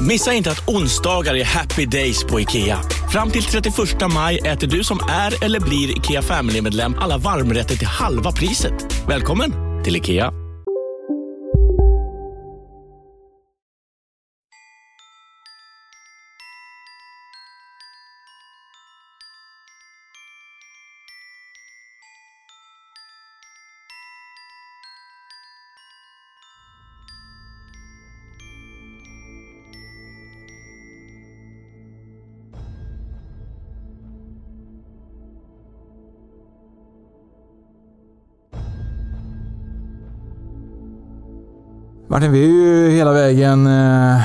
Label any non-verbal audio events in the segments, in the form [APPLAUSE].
Missa inte att onsdagar är happy days på IKEA. Fram till 31 maj äter du som är eller blir IKEA Family-medlem alla varmrätter till halva priset. Välkommen till IKEA. Martin, vi är ju hela vägen eh,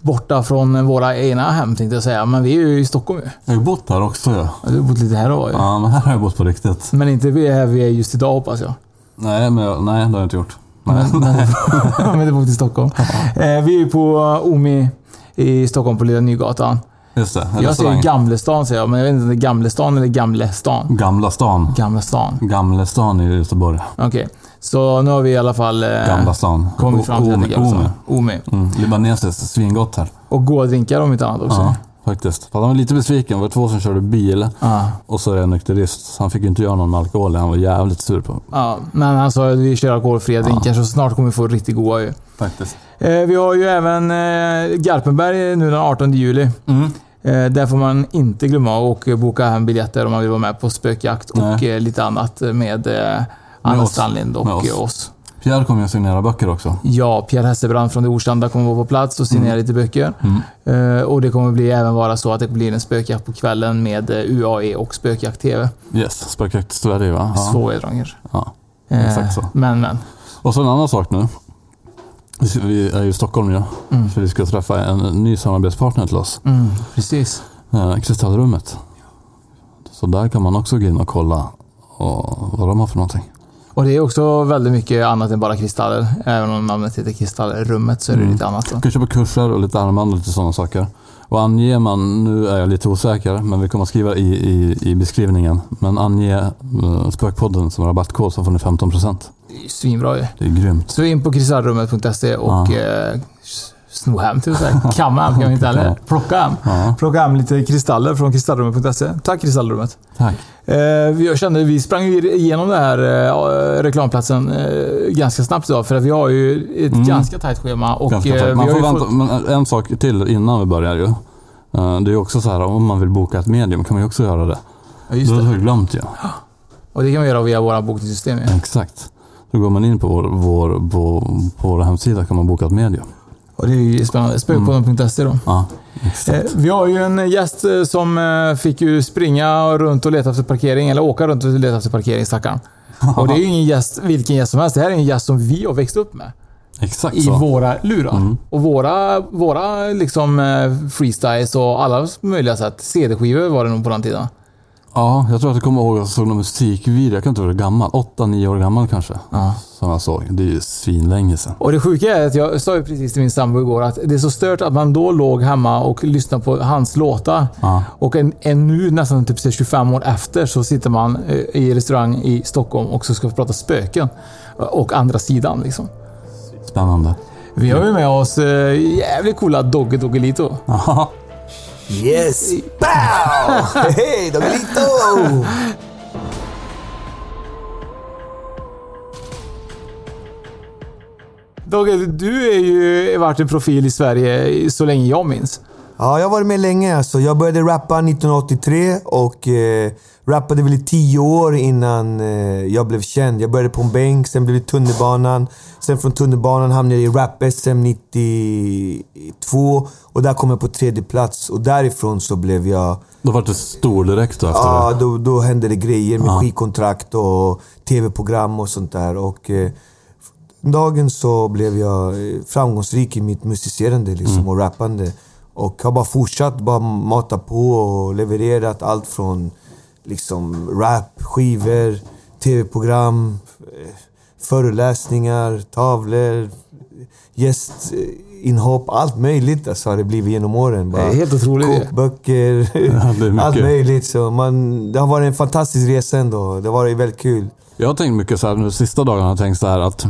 borta från våra egna hem tänkte jag säga. Men vi är ju i Stockholm ju. Jag har ju bott här också ja. Du har bott lite här och var ju. Ja, men här har jag bott på riktigt. Men inte vi är här vi är just idag hoppas jag. Nej, men jag, nej det har jag inte gjort. Nej. Men, [LAUGHS] [LAUGHS] men, du bott i Stockholm. Eh, vi är ju på Omi i Stockholm på Lilla Nygatan. Just det, Jag säger. Gamlestan säger jag, men jag vet inte om det är Gamlestan eller Gamlestan. Gamla stan. Gamla stan. Gamla stan i Göteborg. Okej. Så nu har vi i alla fall eh, Gamla stan. kommit fram till Omi. stan. Omi. Mm. Libanesiskt, svingott här. Och goda drinkar om inte annat också. Ja, faktiskt. För han var lite besviken. Det var två som körde bil. Ja. Och så är jag nykterist. Så han fick ju inte göra någon med alkohol. Han var jävligt sur på. Ja, men han sa att vi kör alkoholfria drinkar så snart kommer vi få riktigt goda ju. Faktiskt. Eh, vi har ju även eh, Garpenberg nu den 18 juli. Mm. Eh, där får man inte glömma att boka hem biljetter om man vill vara med på spökjakt och Nej. eh, lite annat med eh, Anna oss. Strandlind och oss. eh, oss. Pierre kommer ju att signera böcker också. Ja, Pierre Hesselbrand från det Orslanda kommer vara på plats och signera lite böcker. Mm. Eh, och det kommer bli, även vara så att det blir en spökjakt på kvällen med eh, UAE och Spökjakt TV. Yes, Spökjakt Sverige va? Ja. Så är det ja. Exakt så. Men, men. Och så en annan sak nu. Vi är ju i Stockholm nu. Mm. För vi ska träffa en ny samarbetspartner till oss. Mm, precis. Eh, Kristallrummet. Så där kan man också gå in och kolla och vad de har för någonting. Och det är också väldigt mycket annat än bara kristaller. Även om namnet heter Kristallrummet så är det Mm. lite annat. Då. Du kan köpa kurser och lite armband och lite sådana saker. Och anger man, nu är jag lite osäker, men vi kommer att skriva i, i, i beskrivningen. Men ange uh, Spökpodden som rabattkod så får ni 15%. Det är svinbra ju. Det är grymt. Så in på kristallrummet.se och Ja. eh, sno hem till sig. Kamma hem kan vi inte heller. Plocka hem. Ja, Plocka hem lite kristaller från kristallrummet.se. Tack Kristallrummet. tack. Eh, jag kände, vi sprang igenom den här eh, reklamplatsen eh, ganska snabbt idag. För att vi har ju ett Mm. ganska tajt schema. Och, Ganska vi Man har får vänta, fått- en sak till innan vi börjar ju. Det är också så här, om man vill boka ett medium kan man ju också göra det. Ja, just det har det. jag glömt ju. [GASPS] Och det kan vi göra via våra bokningssystem. Ja. Exakt. Då går man in på vår, vår, på, på vår hemsida kan man boka ett medium. Och det är ju spännande. Spökpodden.se då. Ja, Eh. Vi har ju en gäst eh, som eh, fick ju springa runt och leta efter parkering, eller åka runt och leta efter parkering, stackarn. Och det är ju ingen gäst, vilken gäst som helst. Det här är en gäst som vi har växt upp med. Exakt I så. våra lurar. Mm. Och våra, våra liksom freestyles och alla möjliga sätt. CD-skivor var det nog på den tiden. Ja, jag tror att jag kommer ihåg att jag såg någon musikvideo. Jag kan inte vara gammal. 8-9 år gammal kanske. Ja. Som jag såg. Det är ju svinlänge sedan. Och det sjuka är att jag sa ju precis till min sambo igår att det är så stört att man då låg hemma och lyssnade på hans låtar. Ja. Och en, en nu nästan typ så 25 år efter så sitter man eh, i restaurang i Stockholm och så ska prata spöken. Och andra sidan liksom. Spännande. Vi har ju med oss eh, jävligt coola Dogge Doggelito. Yes! Bow! Hej, Doggelito! Dogge, du är ju varit en profil i Sverige så länge jag minns. Ja, jag har varit med länge. Alltså. Jag började rappa 1983 och eh, rappade väl i tio år innan eh, jag blev känd. Jag började på en bänk, sen blev det tunnelbanan. Sen från tunnelbanan hamnade jag i Rap-SM 92 och där kom jag på tredje plats. Och därifrån så blev jag... Då var det stor direkt då efter Ja, det? då, då hände det grejer med Ja. skivkontrakt och tv-program och sånt där. Och, eh, dagen så blev jag eh, framgångsrik i mitt musicerande liksom, Mm. och rappande. Och har bara fortsatt bara mata på och levererat allt från liksom, rap, skivor, tv-program, eh, föreläsningar, tavlor, gästinhopp. Allt möjligt alltså, har det blivit genom åren. Bara helt otroligt. Kokböcker, [LAUGHS] Ja, allt möjligt. Så man, det har varit en fantastisk resa ändå. Det har varit väldigt kul. Jag har tänkt mycket så här, nu sista dagarna har jag tänkt så här att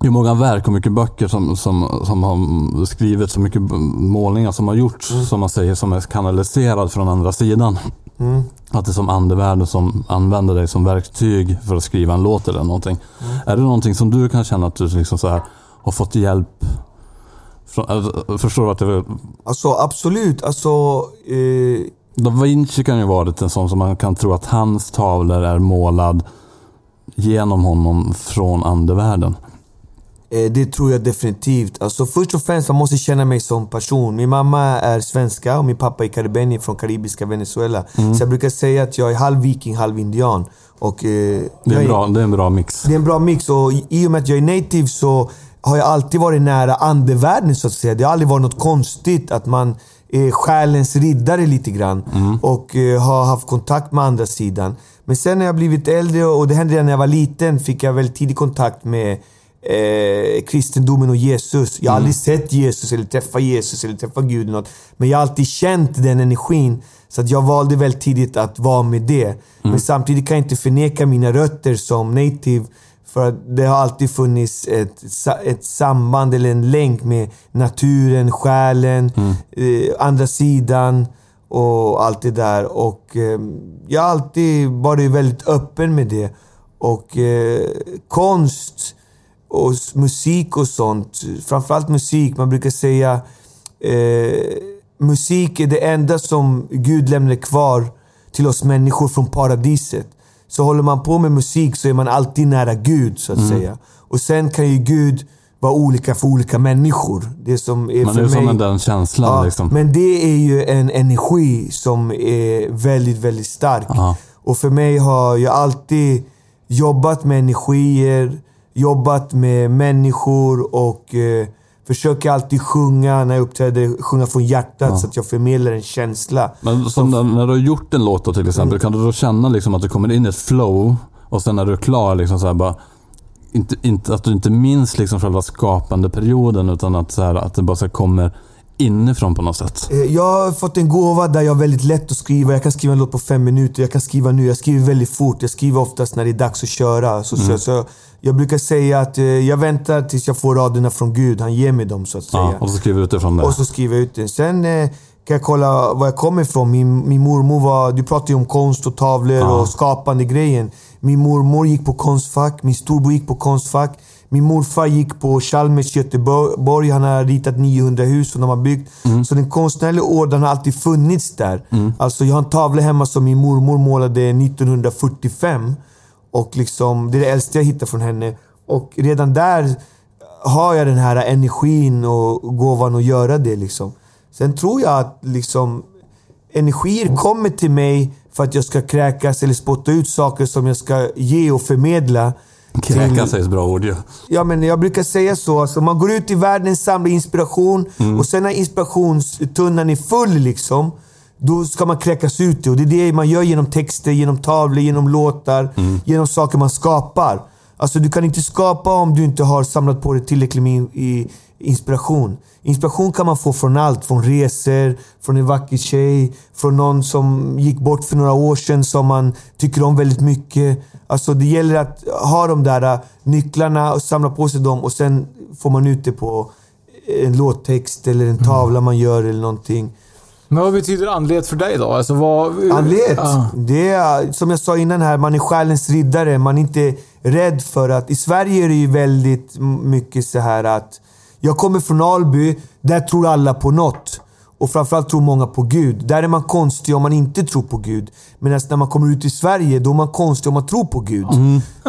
hur många verk och mycket böcker som, som, som har skrivits, så mycket målningar som har gjorts, som man säger, som är kanaliserad från andra sidan. Mm. Att det är som andevärlden som använder dig som verktyg för att skriva en låt eller någonting. Är det någonting som du kan känna att du liksom så här, har fått hjälp från, alltså, Förstår du att det är Alltså absolut. Alltså, eh, Da Vinci kan ju varit en sån som man kan tro att hans tavlor är målad genom honom från andevärlden. Eh, Det tror jag definitivt. Alltså först och främst, man måste känna mig som person. Min mamma är svenska och min pappa är karibier från karibiska Venezuela. Mm. Så jag brukar säga att jag är halv viking, halv indian. Och, eh, Det är, en bra, det är en bra mix. Det är en bra mix och i- och med att jag är native så har jag alltid varit nära andevärlden så att säga. Det har aldrig varit något konstigt att man är själens riddare lite grann och eh, har haft kontakt med andra sidan. Men sen när jag blivit äldre och det hände när jag var liten fick jag väldigt tidig kontakt med eh, kristendomen och Jesus. Jag har aldrig sett Jesus eller träffat Jesus eller träffat Gud något. Men jag har alltid känt den energin. Så att jag valde väldigt tidigt att vara med det. Men samtidigt kan jag inte förneka mina rötter som native. För att det har alltid funnits ett, ett samband eller en länk med naturen, själen, eh, andra sidan och allt det där. Och eh, jag har alltid varit väldigt öppen med det. Och eh, konst och musik och sånt, framförallt musik, man brukar säga eh, musik är det enda som Gud lämnar kvar till oss människor från paradiset. Så håller man på med musik så är man alltid nära Gud, så att Mm. säga. Och sen kan ju Gud vara olika för olika människor. Det som är Men för är mig... en den känslan Ja, liksom. Men det är ju en energi som är väldigt, väldigt stark. Ja. Och för mig har jag alltid jobbat med energier, jobbat med människor och eh, försöker alltid sjunga när jag uppträder, sjunga från hjärtat så att jag förmedlar en känsla. Men som när, när du har gjort en låt då till exempel, kan du då känna liksom att du kommer in ett flow och sen när du är klar liksom så bara inte, inte, att du inte minns liksom själva skapande perioden utan att, så här, att det bara så kommer inifrån på något sätt. Eh, Jag har fått en gåva där jag har väldigt lätt att skriva. Jag kan skriva en låt på fem minuter. Jag kan skriva nu. Jag skriver väldigt fort. Jag skriver oftast när det är dags att köra. Så, så, så jag brukar säga att eh, jag väntar tills jag får raderna från Gud. Han ger mig dem så att säga. Ja, och så skriver du utifrån det. Och så skriver jag ut den. Sen eh, kan jag kolla var jag kommer ifrån. Min, min mormor var... Du pratar ju om konst och tavlor Ja. och skapande grejen. Min mormor gick på Konstfack. Min storbror gick på Konstfack. Min morfar gick på Chalmers i Göteborg. Han har ritat 900 hus som de har byggt. Så den konstnärliga ådran har alltid funnits där. Alltså jag har en tavla hemma som min mormor målade 1945. Och liksom, det är det äldsta jag hittar från henne. Och redan där har jag den här energin och gåvan att göra det. Liksom. Sen tror jag att liksom, energier kommer till mig för att jag ska kräkas eller spotta ut saker som jag ska ge och förmedla. Kräkas är ett bra ord ju. Ja, men jag brukar säga så. Alltså, man går ut i världen, samlar inspiration och sen när inspirationstunnan är full, liksom, då ska man kräkas ut det. Och det är det man gör genom texter, genom tavlor, genom låtar, genom saker man skapar. Alltså, du kan inte skapa om du inte har samlat på dig tillräckligt med inspiration. Inspiration kan man få från allt. Från resor, från en vacker tjej, från någon som gick bort för några år sedan som man tycker om väldigt mycket. Alltså det gäller att ha de där äh, nycklarna och samla på sig dem och sen får man ut det på en låttext eller en tavla man gör eller någonting. Men vad betyder andlighet för dig då? Alltså vad... Andlighet? Ja. Det är som jag sa innan här, man är själens riddare. Man är inte rädd för att... I Sverige är det ju väldigt mycket så här att... Jag kommer från Alby, där tror alla på något. Och framförallt tror många på Gud. Där är man konstig om man inte tror på Gud. Medan när man kommer ut i Sverige, då är man konstig om man tror på Gud.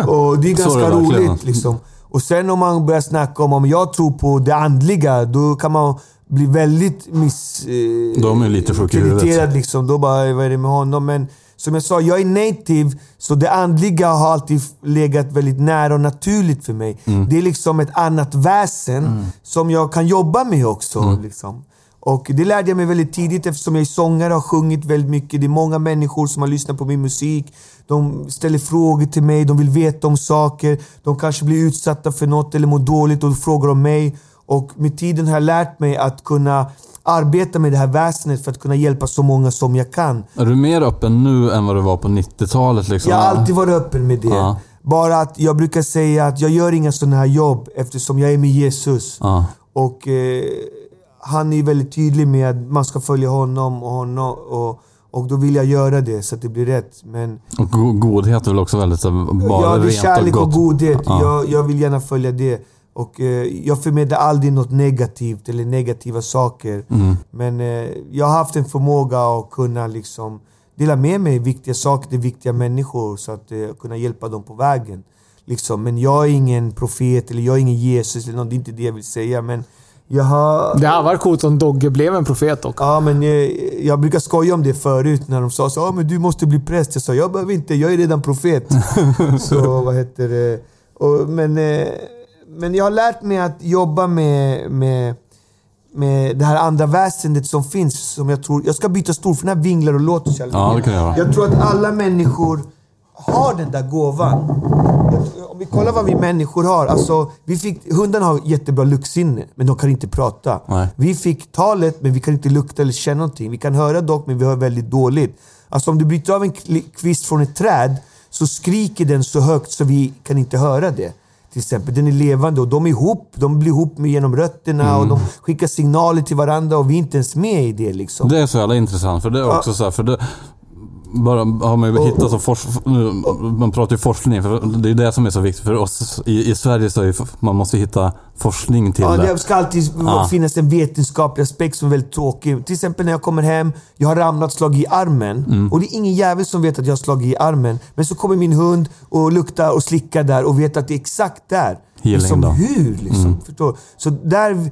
Och det är ganska det roligt. Liksom. Och sen om man börjar snacka om om jag tror på det andliga, då kan man bli väldigt miss... Eh, De är lite sjuka i huvudet. liksom. Då bara, vad är det med honom? Men som jag sa, jag är native, så det andliga har alltid legat väldigt nära och naturligt för mig. Mm. Det är liksom ett annat väsen som jag kan jobba med också. Mm. Liksom. Och det lärde jag mig väldigt tidigt eftersom jag är sångare och har sjungit väldigt mycket. Det är många människor som har lyssnat på min musik. De ställer frågor till mig, de vill veta om saker. De kanske blir utsatta för något eller mår dåligt och frågar om mig. Och med tiden har jag lärt mig att kunna arbeta med det här väsendet för att kunna hjälpa så många som jag kan. Är du mer öppen nu än vad du var på 90-talet? Liksom? Jag har alltid varit öppen med det. Ja. Bara att jag brukar säga att jag gör inga sådana här jobb eftersom jag är med Jesus. Ja. Och eh, han är väldigt tydlig med att man ska följa honom och honom. Och, och då vill jag göra det så att det blir rätt. Men Och go- godhet är väl också väldigt bara ja, det är kärlek och, gott. godhet. Ja. Jag, jag vill gärna följa det. Och eh, jag förmedlar aldrig något negativt eller negativa saker. Mm. Men eh, jag har haft en förmåga att kunna liksom dela med mig viktiga saker till viktiga människor så att eh, kunna hjälpa dem på vägen. Liksom. Men jag är ingen profet eller jag är ingen Jesus eller något, det är inte det jag vill säga. Men jag har... Det hade varit coolt om Dogge blev en profet dock. Ja, men jag, jag brukar skoja om det förut när de sa så ja men du måste bli präst. Jag sa jag behöver inte, jag är redan profet. [LAUGHS] så vad heter det? Och, men, eh, men jag har lärt mig att jobba med, med, med det här andra väsendet som finns. Som jag tror, jag ska byta stol för den här vinglar och låter så jävla Ja, det kan jag. Jag tror att alla människor har den där gåvan. Jag- Om vi kollar vad vi människor har. Alltså, vi fick, hundarna har jättebra luktsinne, men de kan inte prata. Nej. Vi fick talet, men vi kan inte lukta eller känna någonting. Vi kan höra dock, men vi hör väldigt dåligt. Alltså om du bryter av en kvist från ett träd så skriker den så högt så vi kan inte höra det. Till exempel, den är levande och de är ihop. De blir ihop genom rötterna och de skickar signaler till varandra och vi är inte ens med i det liksom. Det är så jävla intressant för det är också så här, för det bara har man ju hittat som forsk, Man pratar ju forskning, för det är det som är så viktigt för oss. I, i Sverige så är ju, man måste hitta forskning till Ja, det. det ska alltid Ja. finnas en vetenskaplig aspekt som är väldigt tråkig. Till exempel när jag kommer hem, jag har ramlat slagit i armen. Mm. Och det är ingen jävel som vet att jag har slagit i armen. Men så kommer min hund och luktar och slickar där och vet att det är exakt där. Healing liksom, då. Mm. Hur? Liksom, förstår? Så där,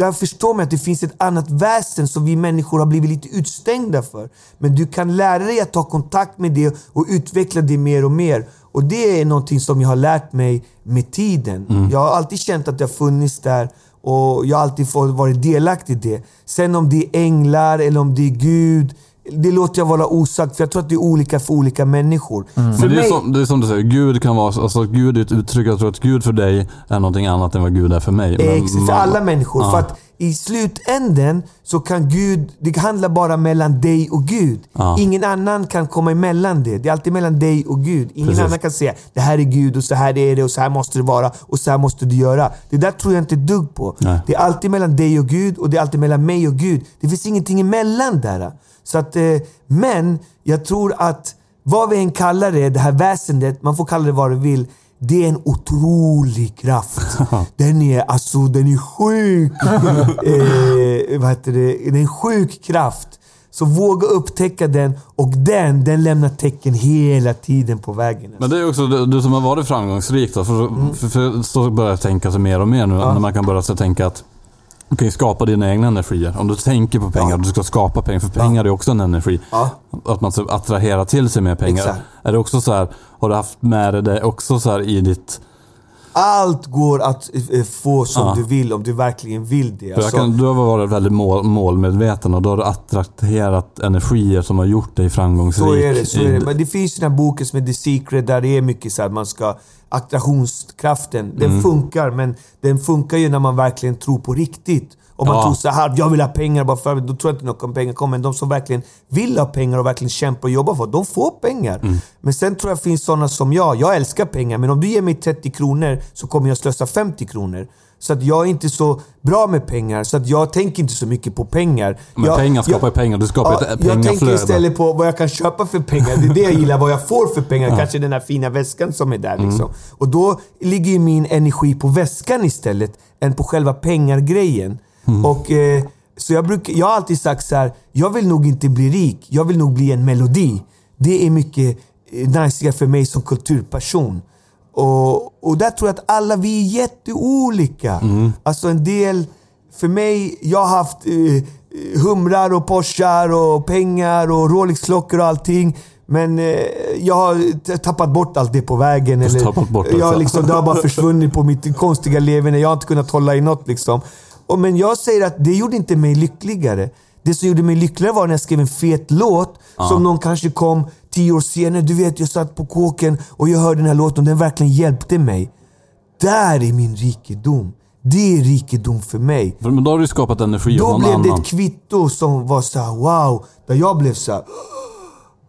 där förstår man att det finns ett annat väsen som vi människor har blivit lite utstängda för. Men du kan lära dig att ta kontakt med det och utveckla det mer och mer. Och det är någonting som jag har lärt mig med tiden. Mm. Jag har alltid känt att har funnits där och jag har alltid fått vara delaktig i det. Sen om det är änglar eller om det är Gud, det låter jag vara osagt för jag tror att det är olika för olika människor. För Men det, är mig, som, det är som du säger, Gud kan vara, alltså Gud är ett uttryck, jag tror att Gud för dig är någonting annat än vad Gud är för mig. Exakt, för man- alla människor. Ja. För att i slutänden så kan Gud, det handlar bara mellan dig och Gud. Ja. Ingen annan kan komma emellan det. Det är alltid mellan dig och Gud. Ingen Precis. annan kan säga det här är Gud och så här är det och så här måste det vara och så här måste du göra. Det där tror jag inte ett dugg på. Nej. Det är alltid mellan dig och Gud och det är alltid mellan mig och Gud. Det finns ingenting emellan där. Så att, eh, men jag tror att vad vi än kallar det, det här väsendet, man får kalla det vad du vill. Det är en otrolig kraft. Den är alltså, den är sjuk. eh, vad heter det? Det är en sjuk kraft. Så våga upptäcka den och den, den lämnar tecken hela tiden på vägen. Men det är också du, du som har varit framgångsrik då, för, Mm. för, för så börjar jag tänka sig mer och mer nu när man kan börja så tänka att du kan ju skapa dina egna energier. Om du tänker på pengar, du ska skapa pengar. För pengar är också en energi. Ja. Att man ska attrahera till sig mer pengar. Exakt. Är det också så här, har du haft med dig det också så här i ditt... Allt går att eh, få som Ja. du vill om du verkligen vill det. Alltså, kan, du har varit väldigt mål, målmedveten och då har du attraherat energier som har gjort dig framgångsrik. Så är det. Så är det. Men det finns ju den här boken som är The Secret där det är mycket så här, man ska... Attraktionskraften, den Mm. funkar men den funkar ju när man verkligen tror på riktigt. Om man Ja. tror så här, jag vill ha pengar bara för då tror jag inte någon pengar kommer. Men de som verkligen vill ha pengar och verkligen kämpar och jobbar för de får pengar. Mm. Men sen tror jag det finns sådana som jag. Jag älskar pengar, men om du ger mig 30 kronor så kommer jag slösa 50 kronor. Så att jag är inte så bra med pengar, så att jag tänker inte så mycket på pengar. Men jag, pengar skapar ju pengar. Du skapar ett jag tänker pengaflöde. istället på vad jag kan köpa för pengar. Det är det jag gillar, vad jag får för pengar. Kanske den här fina väskan som är där. Mm. Liksom. Och då ligger ju min energi på väskan istället, än på själva pengargrejen. Mm. Och, eh, Så jag, brukar, jag har alltid sagt så här, jag vill nog inte bli rik, jag vill nog bli en melodi. Det är mycket eh, najsigare för mig som kulturperson. Och, och där tror jag att alla vi är jätteolika. Alltså en del, för mig, jag har haft eh, humrar och Porschar och pengar och Rolex-klockor och allting. Men eh, jag har tappat bort allt det på vägen. Eller, tappat bort det jag, liksom, det har bara försvunnit på mitt konstiga leverne. Jag har inte kunnat hålla i något. Liksom. Och, men jag säger att det gjorde inte mig lyckligare. Det som gjorde mig lyckligare var när jag skrev en fet låt som någon kanske kom tio år senare. Du vet, jag satt på kåken och jag hörde den här låten och den verkligen hjälpte mig. Där är min rikedom. Det är rikedom för mig. För, men då har du skapat energi Då blev det annan. ett kvitto som var så här: wow. Där jag blev så här,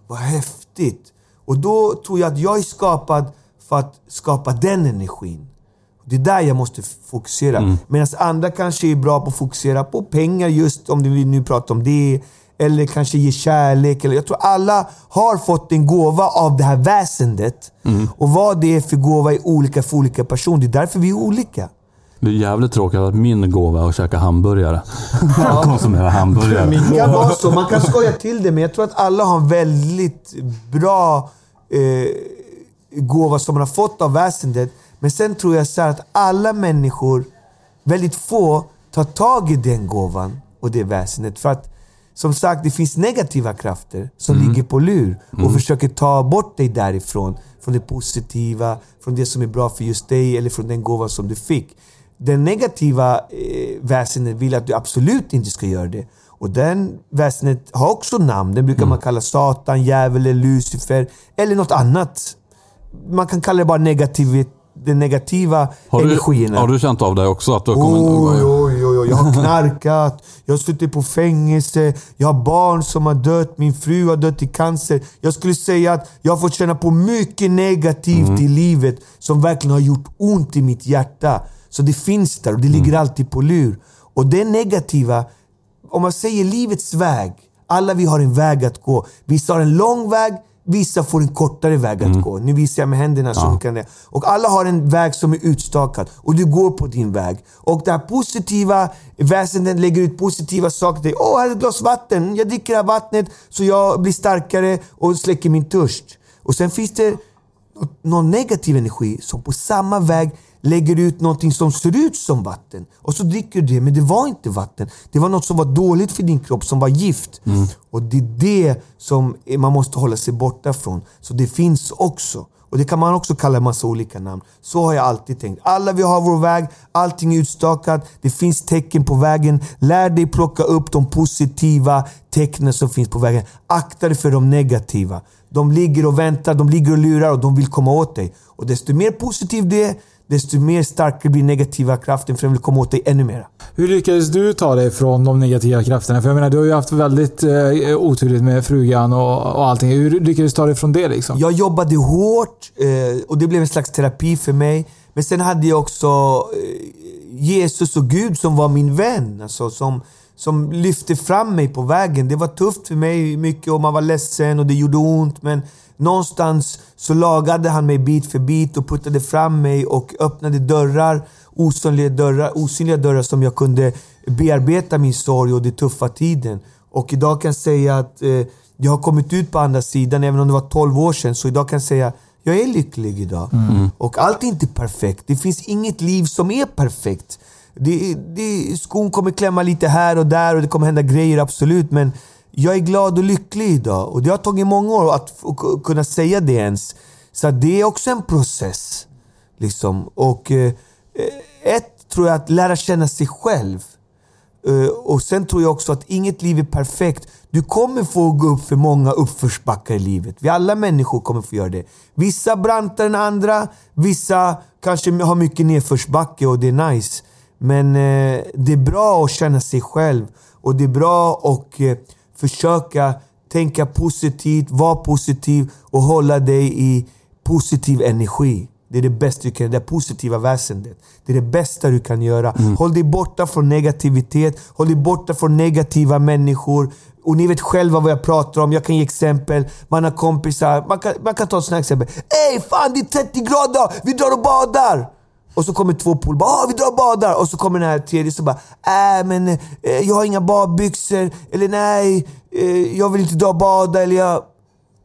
vad häftigt. Och då tror jag att jag är skapad för att skapa den energin. Det är där jag måste fokusera. Mm. Medan andra kanske är bra på att fokusera på pengar, just om vi nu pratar om det. Eller kanske ge kärlek. Eller, jag tror alla har fått en gåva av det här väsendet. Mm. Och vad det är för gåva är olika för olika personer. Det är därför vi är olika. Det är jävligt tråkigt att min gåva är att käka hamburgare. [LAUGHS] Konsumera hamburgare. Det kan vara så. Man kan [LAUGHS] skoja till det, men jag tror att alla har en väldigt bra eh, gåva som man har fått av väsendet. Men sen tror jag så här att alla människor, väldigt få, tar tag i den gåvan och det väsendet. För att som sagt, det finns negativa krafter som ligger på lur och försöker ta bort dig därifrån. Från det positiva, från det som är bra för just dig eller från den gåvan som du fick. Den negativa eh, väsendet vill att du absolut inte ska göra det. Och den väsendet har också namn. Den brukar man kalla Satan, djävulen, Lucifer eller något annat. Man kan kalla det bara negativ, den negativa Har du, energierna. har du känt av dig också? Att du har kommit... Oj, oj, oj, oj. Jag har knarkat, jag har suttit på fängelse, jag har barn som har dött, min fru har dött i cancer. Jag skulle säga att jag har fått känna på mycket negativt i livet som verkligen har gjort ont i mitt hjärta. Så det finns där och det ligger alltid på lur. Och det negativa, om man säger livets väg. Alla vi har en väg att gå. Vissa har en lång väg, vissa får en kortare väg att gå. Nu visar jag med händerna du kan det. Och alla har en väg som är utstakad och du går på din väg. Och det här positiva väsendet lägger ut positiva saker till dig. Åh, här är ett glas vatten. Jag dricker det här vattnet så jag blir starkare och släcker min törst. Och sen finns det någon negativ energi som på samma väg lägger ut någonting som ser ut som vatten. Och så dricker du det, men det var inte vatten. Det var något som var dåligt för din kropp, som var gift. Och det är det som man måste hålla sig borta från. Så det finns också. Och det kan man också kalla en massa olika namn. Så har jag alltid tänkt. Alla vi har vår väg, allting är utstakat, det finns tecken på vägen. Lär dig plocka upp de positiva tecknen som finns på vägen. Akta dig för de negativa. De ligger och väntar, de ligger och lurar och de vill komma åt dig. Och desto mer positiv du är, desto mer starkare blir negativa kraften för den vill komma åt dig ännu mer. Hur lyckades du ta dig från de negativa krafterna? För jag menar, du har ju haft väldigt eh, oturligt med frugan och, och allting. Hur lyckades du ta dig från det liksom? Jag jobbade hårt eh, och det blev en slags terapi för mig. Men sen hade jag också eh, Jesus och Gud som var min vän. Alltså, som, som lyfte fram mig på vägen. Det var tufft för mig mycket och man var ledsen och det gjorde ont. Men någonstans så lagade han mig bit för bit och puttade fram mig och öppnade dörrar. Osynliga dörrar, osynliga dörrar som jag kunde bearbeta min sorg och den tuffa tiden. Och idag kan jag säga att eh, jag har kommit ut på andra sidan, även om det var 12 år sedan. Så idag kan jag säga jag är lycklig idag. Och allt är inte perfekt. Det finns inget liv som är perfekt. Det, det, skon kommer klämma lite här och där och det kommer hända grejer, absolut. Men jag är glad och lycklig idag. Och det har tagit många år att f- kunna säga det ens. Så det är också en process. Liksom. Och eh, ett tror jag att lära känna sig själv. Eh, och sen tror jag också att inget liv är perfekt. Du kommer få gå upp för många uppförsbackar i livet. Vi alla människor kommer få göra det. Vissa brantare än andra, vissa kanske har mycket nedförsbacke och det är nice. Men eh, det är bra att känna sig själv och det är bra att eh, försöka tänka positivt, vara positiv och hålla dig i positiv energi. Det är det bästa du kan göra. Det positiva väsendet. Det är det bästa du kan göra. Håll dig borta från negativitet. Håll dig borta från negativa människor. Och ni vet själva vad jag pratar om. Jag kan ge exempel. Man har kompisar. Man kan, man kan ta sådana exempel. Ey, fan det är 30 grader! Vi drar och badar! Och så kommer två pool bara ah, vi drar och badar. Och så kommer den här tredje som bara äh men eh, jag har inga badbyxor. Eller nej, eh, jag vill inte dra och bada. Eller jag...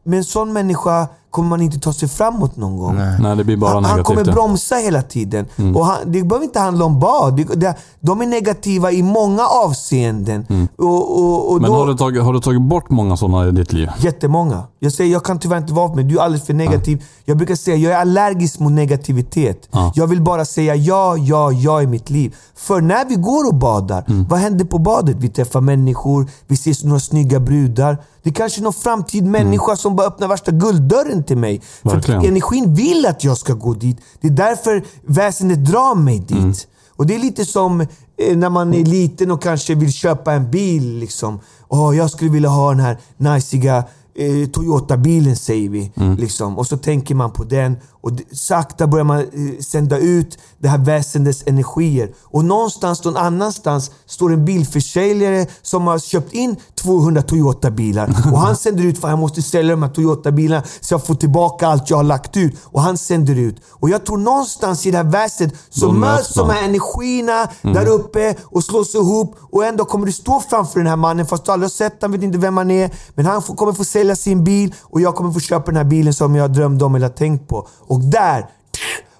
Med en sån människa kommer man inte ta sig framåt någon gång. Nej, det blir bara han, han kommer ja. bromsa hela tiden. Mm. Och han, det behöver inte handla om bad. Det, det, de är negativa i många avseenden. Och, och, och Mm. Men då, har du, tagit, har du tagit bort många sådana i ditt liv? Jättemånga. Jag säger, jag kan tyvärr inte vara med. Du är alldeles för negativ. Jag brukar säga, jag är allergisk mot negativitet. Ja. Jag vill bara säga ja, ja, ja i mitt liv. För när vi går och badar, Mm. vad händer på badet? Vi träffar människor, vi ser några snygga brudar. Det är kanske är någon framtid människa som bara öppnar värsta gulddörren till mig. För att Mm. Verkligen. energin vill att jag ska gå dit. Det är därför väsendet drar mig dit. Mm. Och det är lite som eh, när man är liten och kanske vill köpa en bil. Liksom. Åh, jag skulle vilja ha den här najsiga eh, Toyota-bilen säger vi. Liksom. Och så tänker man på den och sakta börjar man eh, sända ut det här väsendets energier. Och någonstans någon annanstans står en bilförsäljare som har köpt in 200 Toyota-bilar. [LAUGHS] Och han sänder ut, för jag måste sälja de här Toyota-bilarna så jag får tillbaka allt jag har lagt ut. Och han sänder ut. Och jag tror någonstans i det här väsendet så De möts de här energierna där uppe och slås ihop. Och ändå kommer du stå framför den här mannen fast du aldrig har sett han vet inte vem han är. Men han kommer få sälja sin bil och jag kommer få köpa den här bilen som jag drömde om eller tänkt på. Och där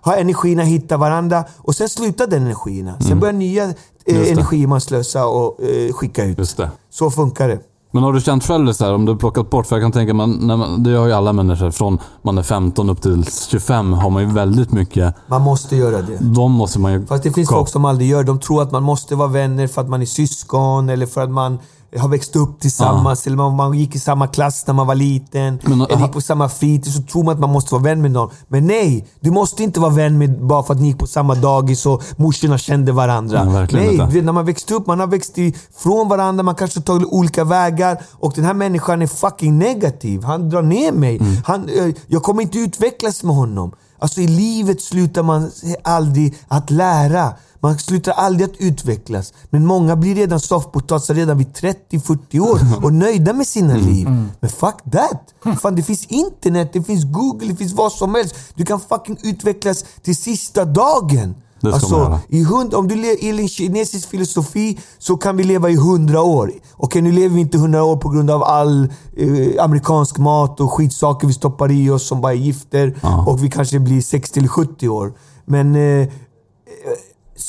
har energierna hittat varandra och sen slutar den energierna. Sen börjar nya eh, energier man slösa och eh, skicka ut. Just det. Så funkar det. Men har du känt själv så här, om du har plockat bort, för jag kan tänka man, det har ju alla människor, från man är 15 upp till 25 har man ju väldigt mycket, Man måste göra det. de måste man ju... Fast det finns folk som aldrig gör det. De tror att man måste vara vänner för att man är syskon eller för att man har växt upp tillsammans eller man, man gick i samma klass när man var liten. Men, eller gick på samma fritids så tror man att man måste vara vän med någon. Men nej! Du måste inte vara vän med bara för att ni gick på samma dagis och morsorna kände varandra. Nej, nej, vet, när man växte upp, man har växt ifrån varandra, man kanske har tagit olika vägar och den här människan är fucking negativ. Han drar ner mig. Mm. Han, eh, jag kommer inte utvecklas med honom. Alltså i livet slutar man aldrig att lära. Man slutar aldrig att utvecklas. Men många blir redan soffpotatisar redan vid 30-40 år [LAUGHS] och nöjda med sina Mm. liv. Men fuck that! Fan, det finns internet, det finns google, det finns vad som helst. Du kan fucking utvecklas till sista dagen. Det Alltså, i hund, om du lever i en kinesisk filosofi så kan vi leva i hundra år. Okej, nu lever vi inte hundra år på grund av all eh, amerikansk mat och skitsaker vi stoppar i oss som bara är gifter. Ja. Och vi kanske blir 60 eller 70 år. Men eh,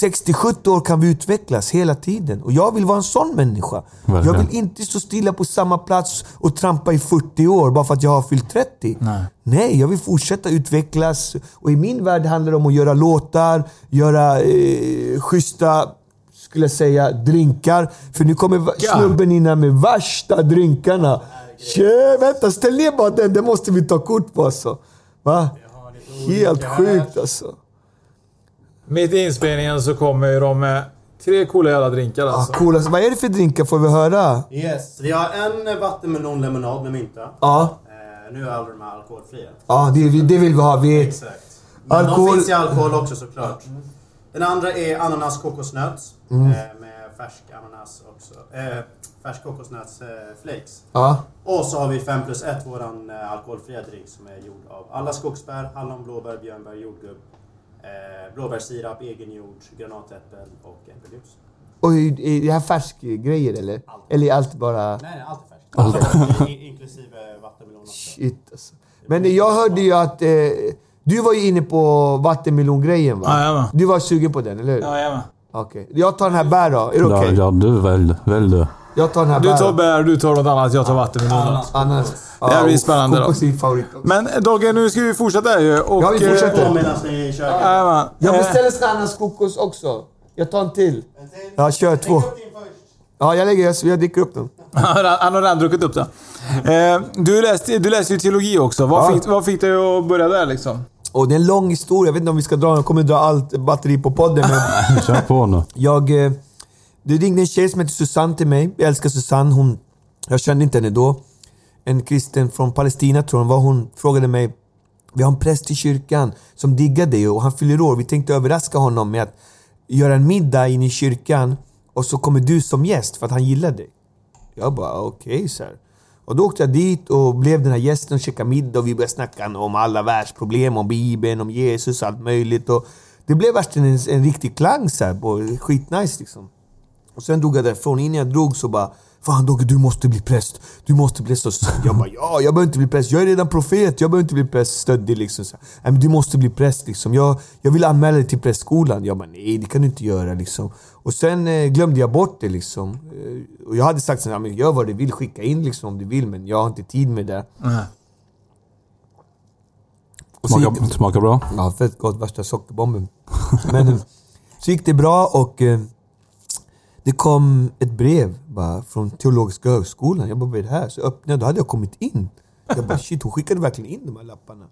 60-70 år kan vi utvecklas hela tiden. Och jag vill vara en sån människa. Verkligen. Jag vill inte stå stilla på samma plats och trampa i 40 år bara för att jag har fyllt 30. Nej. jag vill fortsätta utvecklas. Och i min värld handlar det om att göra låtar, göra eh, schyssta, skulle jag säga, drinkar. För nu kommer snubben in här med värsta drinkarna. Tjö, vänta, ställ ner bara den. Den måste vi ta kort på alltså. Va? Helt sjukt alltså. Mitt i inspelningen så kommer ju de med tre coola jävla drinkar Ah, alltså. cool. alltså, vad är det för drinkar får vi höra? Yes, vi har en vattenmelonlemonad med mynta. Ja, Eh, nu är alla de här alkoholfria. ja det, det vill vi ha. Vi, Exakt. Men Alkohol- de finns i alkohol också såklart. Den andra är ananas kokosnöt. Mm. Eh, med färsk ananas också. Eh, färsk kokosnöts eh, flakes. ja. Och så har vi 5 plus 1, våran eh, alkoholfria drink som är gjord av alla skogsbär, hallon, blåbär, björnbär, jordgubb. Eh, blåbärssirap, egengjord, granatäppel och äppeljuice. Och är det här färskgrejer eller? Eller är allt bara... Nej, allt är färskt. I- Inklusive vattenmelon också. Shit alltså. Men jag hörde ju att... Eh, du var ju inne på vattenmelongrejen va? Jajamän. Du var sugen på den, eller hur? Jajamän. Okej. Jag tar den här bär då. Är det okej? Ja, ja, du välj, välj du. Jag tar den här Du bär. tar bär, du tar något annat, jag tar vattenmelon. Annars... Det här blir spännande då. Kokos. Men Dogge, nu ska vi fortsätta här ju. Och, Ja, vi fortsätter. eh, Och medan ni kör. Jag Eh, beställer sån ananas-kokos också. Jag tar en till. Ja, kör två. Ja, jag lägger... Jag, jag dricker upp den. [LAUGHS] Han har redan druckit upp det. Eh, du, läste, du läste ju teologi också. Vad, Ja. fick, vad fick dig att börja där liksom? Och det är en lång historia. Jag vet inte om vi ska dra Jag kommer dra allt batteri på podden. Men [LAUGHS] Kör på nu. jag... Det ringde en tjej som heter Susanne till mig. Jag älskar Susanne. Hon, jag kände inte henne då. En kristen från Palestina tror hon var. Hon frågade mig. Vi har en präst i kyrkan som diggar dig och han fyller år. Vi tänkte överraska honom med att göra en middag inne i kyrkan. Och så kommer du som gäst för att han gillar dig. Jag bara okej så här. Och då åkte jag dit och blev den här gästen och käkade middag och vi började snacka om alla världsproblem, om Bibeln, om Jesus och allt möjligt. Och det blev verkligen en, en riktig klang så här, på, skitnice liksom. Och sen drog jag därifrån. Innan jag drog så bara Fan Dogge, du måste bli präst. Du måste bli präst. Så Jag bara ja, jag behöver inte bli präst. Jag är redan profet. Jag behöver inte bli präst. Stöddig liksom. Så, nej, men du måste bli präst liksom. Jag, jag vill anmäla dig till prästskolan. Jag bara nej, det kan du inte göra liksom. Och sen eh, glömde jag bort det liksom. Eh, och jag hade sagt så här, men gör vad du vill. Skicka in liksom om du vill. Men jag har inte tid med det. Så Smakar, gick- smakar bra. Ja, fett gott. Värsta sockerbomben. Men eh, så gick det bra och eh, det kom ett brev bara, från Teologiska högskolan. Jag bara, vad är det här? Så öppnade jag, då hade jag kommit in. Jag bara, shit, hon skickade verkligen in de här lapparna.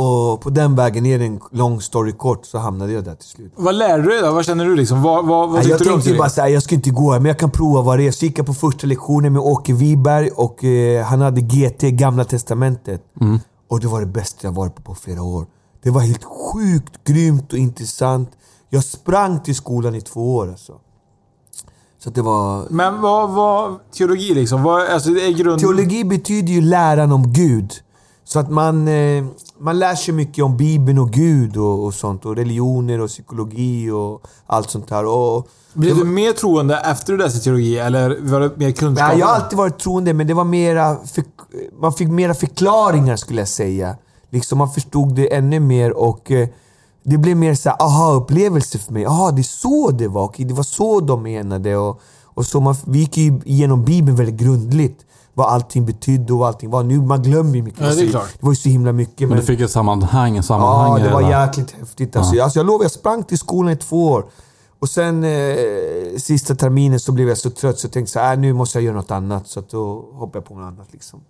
Och på den vägen, är det en lång story kort, så hamnade jag där till slut. Vad lärde du dig då? Vad känner du liksom? Vad, vad, vad jag tänkte bara såhär, jag ska inte gå här, men jag kan prova vad det är. Så gick jag på första lektionen med Åke Wiberg och eh, han hade GT, Gamla Testamentet. Och det var det bästa jag varit på på flera år. Det var helt sjukt grymt och intressant. Jag sprang till skolan i två år alltså. Så det var... Men vad, vad teologi liksom? Vad, alltså det är grund... Teologi betyder ju läran om Gud. Så att man, eh, man lär sig mycket om Bibeln och Gud och, och sånt. Och religioner och psykologi och allt sånt. Och, Blev du mer troende efter du läste teologi eller var det mer kunskap? Nej, jag har alltid varit troende, men det var mera... Man fick mera förklaringar skulle jag säga. Liksom man förstod det ännu mer och eh, det blev mer så här, aha-upplevelse för mig. Aha, det är så det var. Okej, det var så de menade. Och, och så man, vi gick ju igenom Bibeln väldigt grundligt. Vad allting betydde och vad allting var. Nu, man glömmer ju mycket. Ja, det är Så klart. det var ju så himla mycket. Men du fick ett sammanhang, sammanhang Ja, det var jäkligt häftigt. Alltså, jag, alltså, jag lovar, jag sprang till skolan i två år. Och sen eh, sista terminen så blev jag så trött så jag tänkte så här, äh, nu måste jag göra något annat. Så att då hoppade jag på något annat. Liksom.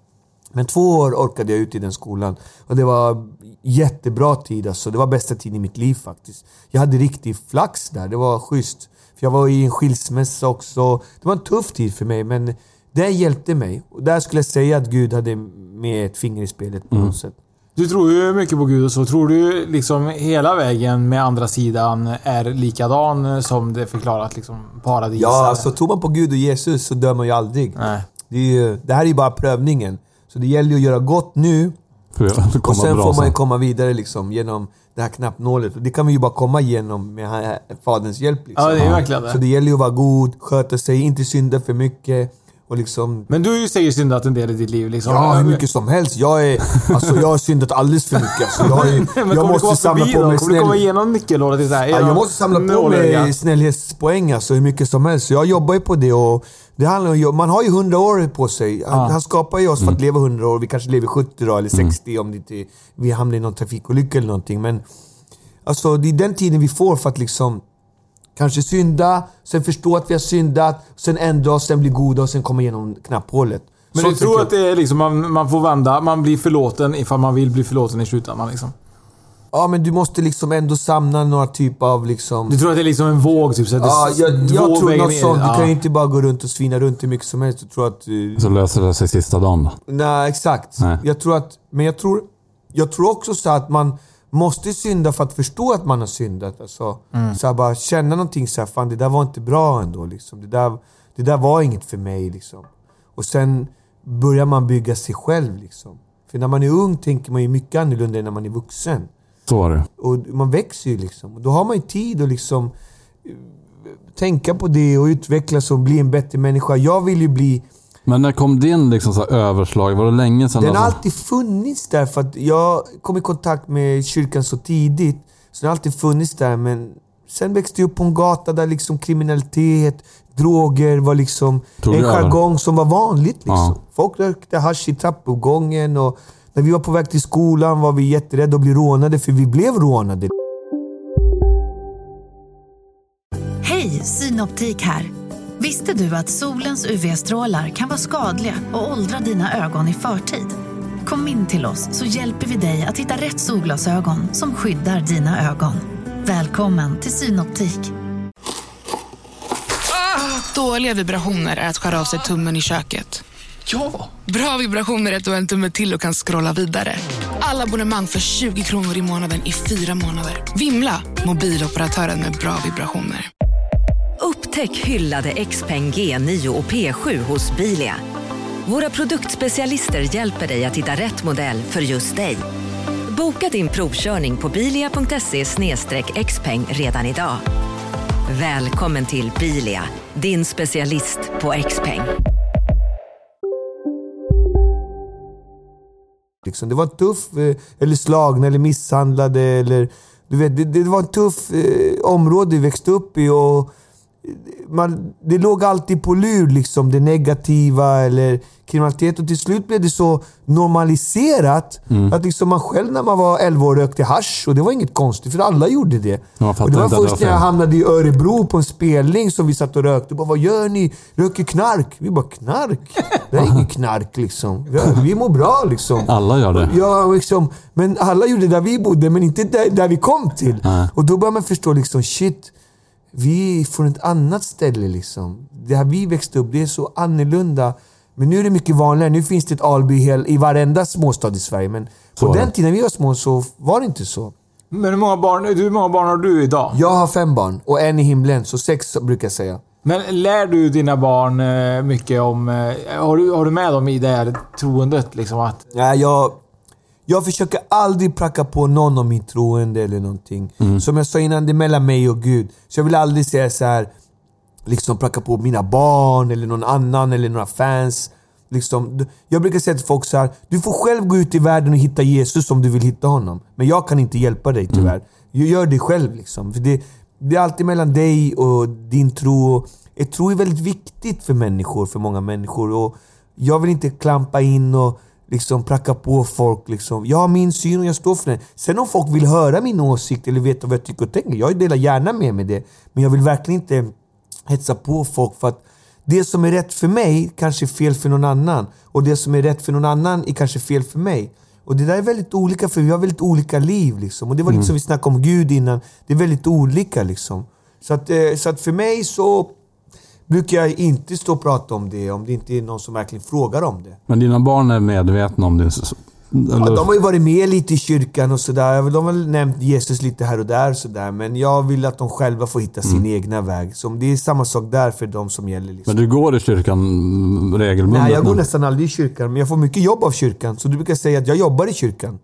Men två år orkade jag ut i den skolan. Och det var jättebra tid alltså. Det var bästa tiden i mitt liv faktiskt. Jag hade riktig flax där. Det var schysst. För jag var i en skilsmässa också. Det var en tuff tid för mig, men det hjälpte mig. Och där skulle jag säga att Gud hade med ett finger i spelet på något sätt. Du tror ju mycket på Gud och så. Tror du liksom hela vägen med andra sidan är likadan som det förklarat liksom paradis? Ja, eller? alltså tror man på Gud och Jesus så dör man ju aldrig. Nej. Det, är ju, det här är ju bara prövningen. Så det gäller ju att göra gott nu [LAUGHS] och sen bra får man ju komma vidare liksom genom det här knappnålet. Det kan vi ju bara komma igenom med Faderns hjälp. Liksom. Ja, det är verkligen det. Så det gäller ju att vara god, sköta sig, inte synda för mycket. Och liksom... Men du säkert syndat en del i ditt liv liksom. Ja, hur mycket som helst. Jag, är, alltså, jag har syndat alldeles för mycket. Alltså, jag, är, [LAUGHS] Men jag måste samla på mig då? Kommer du komma igenom nyckelhålet? Ja, jag måste samla på mig snällhetspoäng alltså, hur mycket som helst. Så jag jobbar ju på det och det handlar ju, man har ju 100 år på sig. Han, han skapar ju oss för att leva 100 år. Vi kanske lever 70 då, eller 60 om det inte, vi hamnar i någon trafikolycka eller någonting. Men alltså, det är den tiden vi får för att liksom kanske synda, sen förstå att vi har syndat, sen ändra oss, sen bli goda och sen komma igenom knapphålet. Men Så du tror att det är liksom, man, man får vända, man blir förlåten ifall man vill bli förlåten i slutändan liksom? Ja, men du måste liksom ändå samla några typ av liksom... Du tror att det är liksom en våg? Typ, så att det Ja, jag, jag tror något ner. sånt. Du Ja. kan ju inte bara gå runt och svina runt hur mycket som helst. Jag tror att... eh, Så löser det sig sista dagen. Nej, exakt. Nej. Jag tror att... Men jag tror, jag tror också så att man måste synda för att förstå att man har syndat. Alltså, Mm. så bara känna någonting så här, fan det där var inte bra ändå. Liksom. Det, där, det där var inget för mig. Liksom. Och sen börjar man bygga sig själv. Liksom. För när man är ung tänker man ju mycket annorlunda än när man är vuxen. Så var det. Och man växer ju liksom. Och då har man ju tid att liksom eh, tänka på det och utvecklas och bli en bättre människa. Jag vill ju bli... Men när kom din liksom så här överslag? Var det länge sedan? Den har alltså? alltid funnits där för att jag kom i kontakt med kyrkan så tidigt. Så den har alltid funnits där men sen växte jag upp på en gata där liksom kriminalitet, droger var liksom Tog en jargong som var vanligt. Liksom. Ja. Folk rökte hasch i trappuppgången och när vi var på väg till skolan var vi jätterädda att bli rånade för vi blev rånade. Hej, Synoptik här. Visste du att solens UV-strålar kan vara skadliga och åldra dina ögon i förtid? Kom in till oss så hjälper vi dig att hitta rätt solglasögon som skyddar dina ögon. Välkommen till Synoptik. Dåliga vibrationer är att skära av sig tummen i köket. Ja! Bra vibrationer är att du har en tumme till och kan scrolla vidare. Alla abonnemang för 20 kronor i månaden i fyra månader. Vimla! Mobiloperatören med bra vibrationer. Upptäck hyllade XPeng G9 och P7 hos Bilia. Våra produktspecialister hjälper dig att hitta rätt modell för just dig. Boka din provkörning på bilia.se xpeng redan idag. Välkommen till Bilia, din specialist på X-peng. Liksom. Det var tuff, eh, eller slagna eller misshandlade eller... Du vet, det, det var ett tufft eh, område vi växte upp i och man, det låg alltid på lur, liksom, det negativa eller kriminalitet. Och till slut blev det så normaliserat Mm. att liksom man själv när man var 11 år rökte hasch och det var inget konstigt för alla gjorde det. Och det var först när jag hamnade i Örebro på en spelning som vi satt och rökte. Bara, vad gör ni? Röker knark? Vi bara, knark? Det är inget knark liksom. Vi, vi mår bra liksom. Alla gör det. Ja, liksom. Men alla gjorde det där vi bodde, men inte där, där vi kom till. Nej. Och då börjar man förstå liksom, shit. Vi är från ett annat ställe liksom. Det här vi växte upp, det är så annorlunda. Men nu är det mycket vanligare. Nu finns det ett Alby i varenda småstad i Sverige. Men Så på den tiden vi var små så var det inte så. Men hur många barn, du, hur många barn har du idag? Jag har fem barn och en i himlen, så sex brukar jag säga. Men lär du dina barn eh, mycket om... eh, Har du, har du med dem i det här troendet? Liksom att... Nej, jag, jag försöker aldrig pracka på någon om min troende eller någonting. Mm. Som jag sa innan, det är mellan mig och Gud. Så jag vill aldrig säga så här, liksom pracka på mina barn eller någon annan eller några fans. Liksom, jag brukar säga till folk så här, du får själv gå ut i världen och hitta Jesus om du vill hitta honom. Men jag kan inte hjälpa dig tyvärr. Gör det själv liksom. För det, det är alltid mellan dig och din tro. Jag tro är väldigt viktigt för människor, för många människor. Och jag vill inte klampa in och liksom pracka på folk. Liksom. Jag har min syn och jag står för den. Sen om folk vill höra min åsikt eller veta vad jag tycker och tänker, jag delar gärna med mig det. Men jag vill verkligen inte hetsa på folk för att det som är rätt för mig kanske är fel för någon annan. Och det som är rätt för någon annan är kanske fel för mig. Och det där är väldigt olika för vi har väldigt olika liv. Liksom. Och det var lite Mm. som vi snackade om Gud innan. Det är väldigt olika liksom. Så att, eh, så att för mig så brukar jag inte stå och prata om det om det inte är någon som verkligen frågar om det. Men dina barn är medvetna om det? så- Ja, Eller? de har ju varit med lite i kyrkan och sådär. De har väl nämnt Jesus lite här och där. och Sådär. Men jag vill att de själva får hitta sin Mm. egna väg. Så det är samma sak där för de som gäller. Liksom. Men du går i kyrkan regelbundet Nej, jag går nu? nästan aldrig i kyrkan. Men jag får mycket jobb av kyrkan. Så du brukar säga att jag jobbar i kyrkan.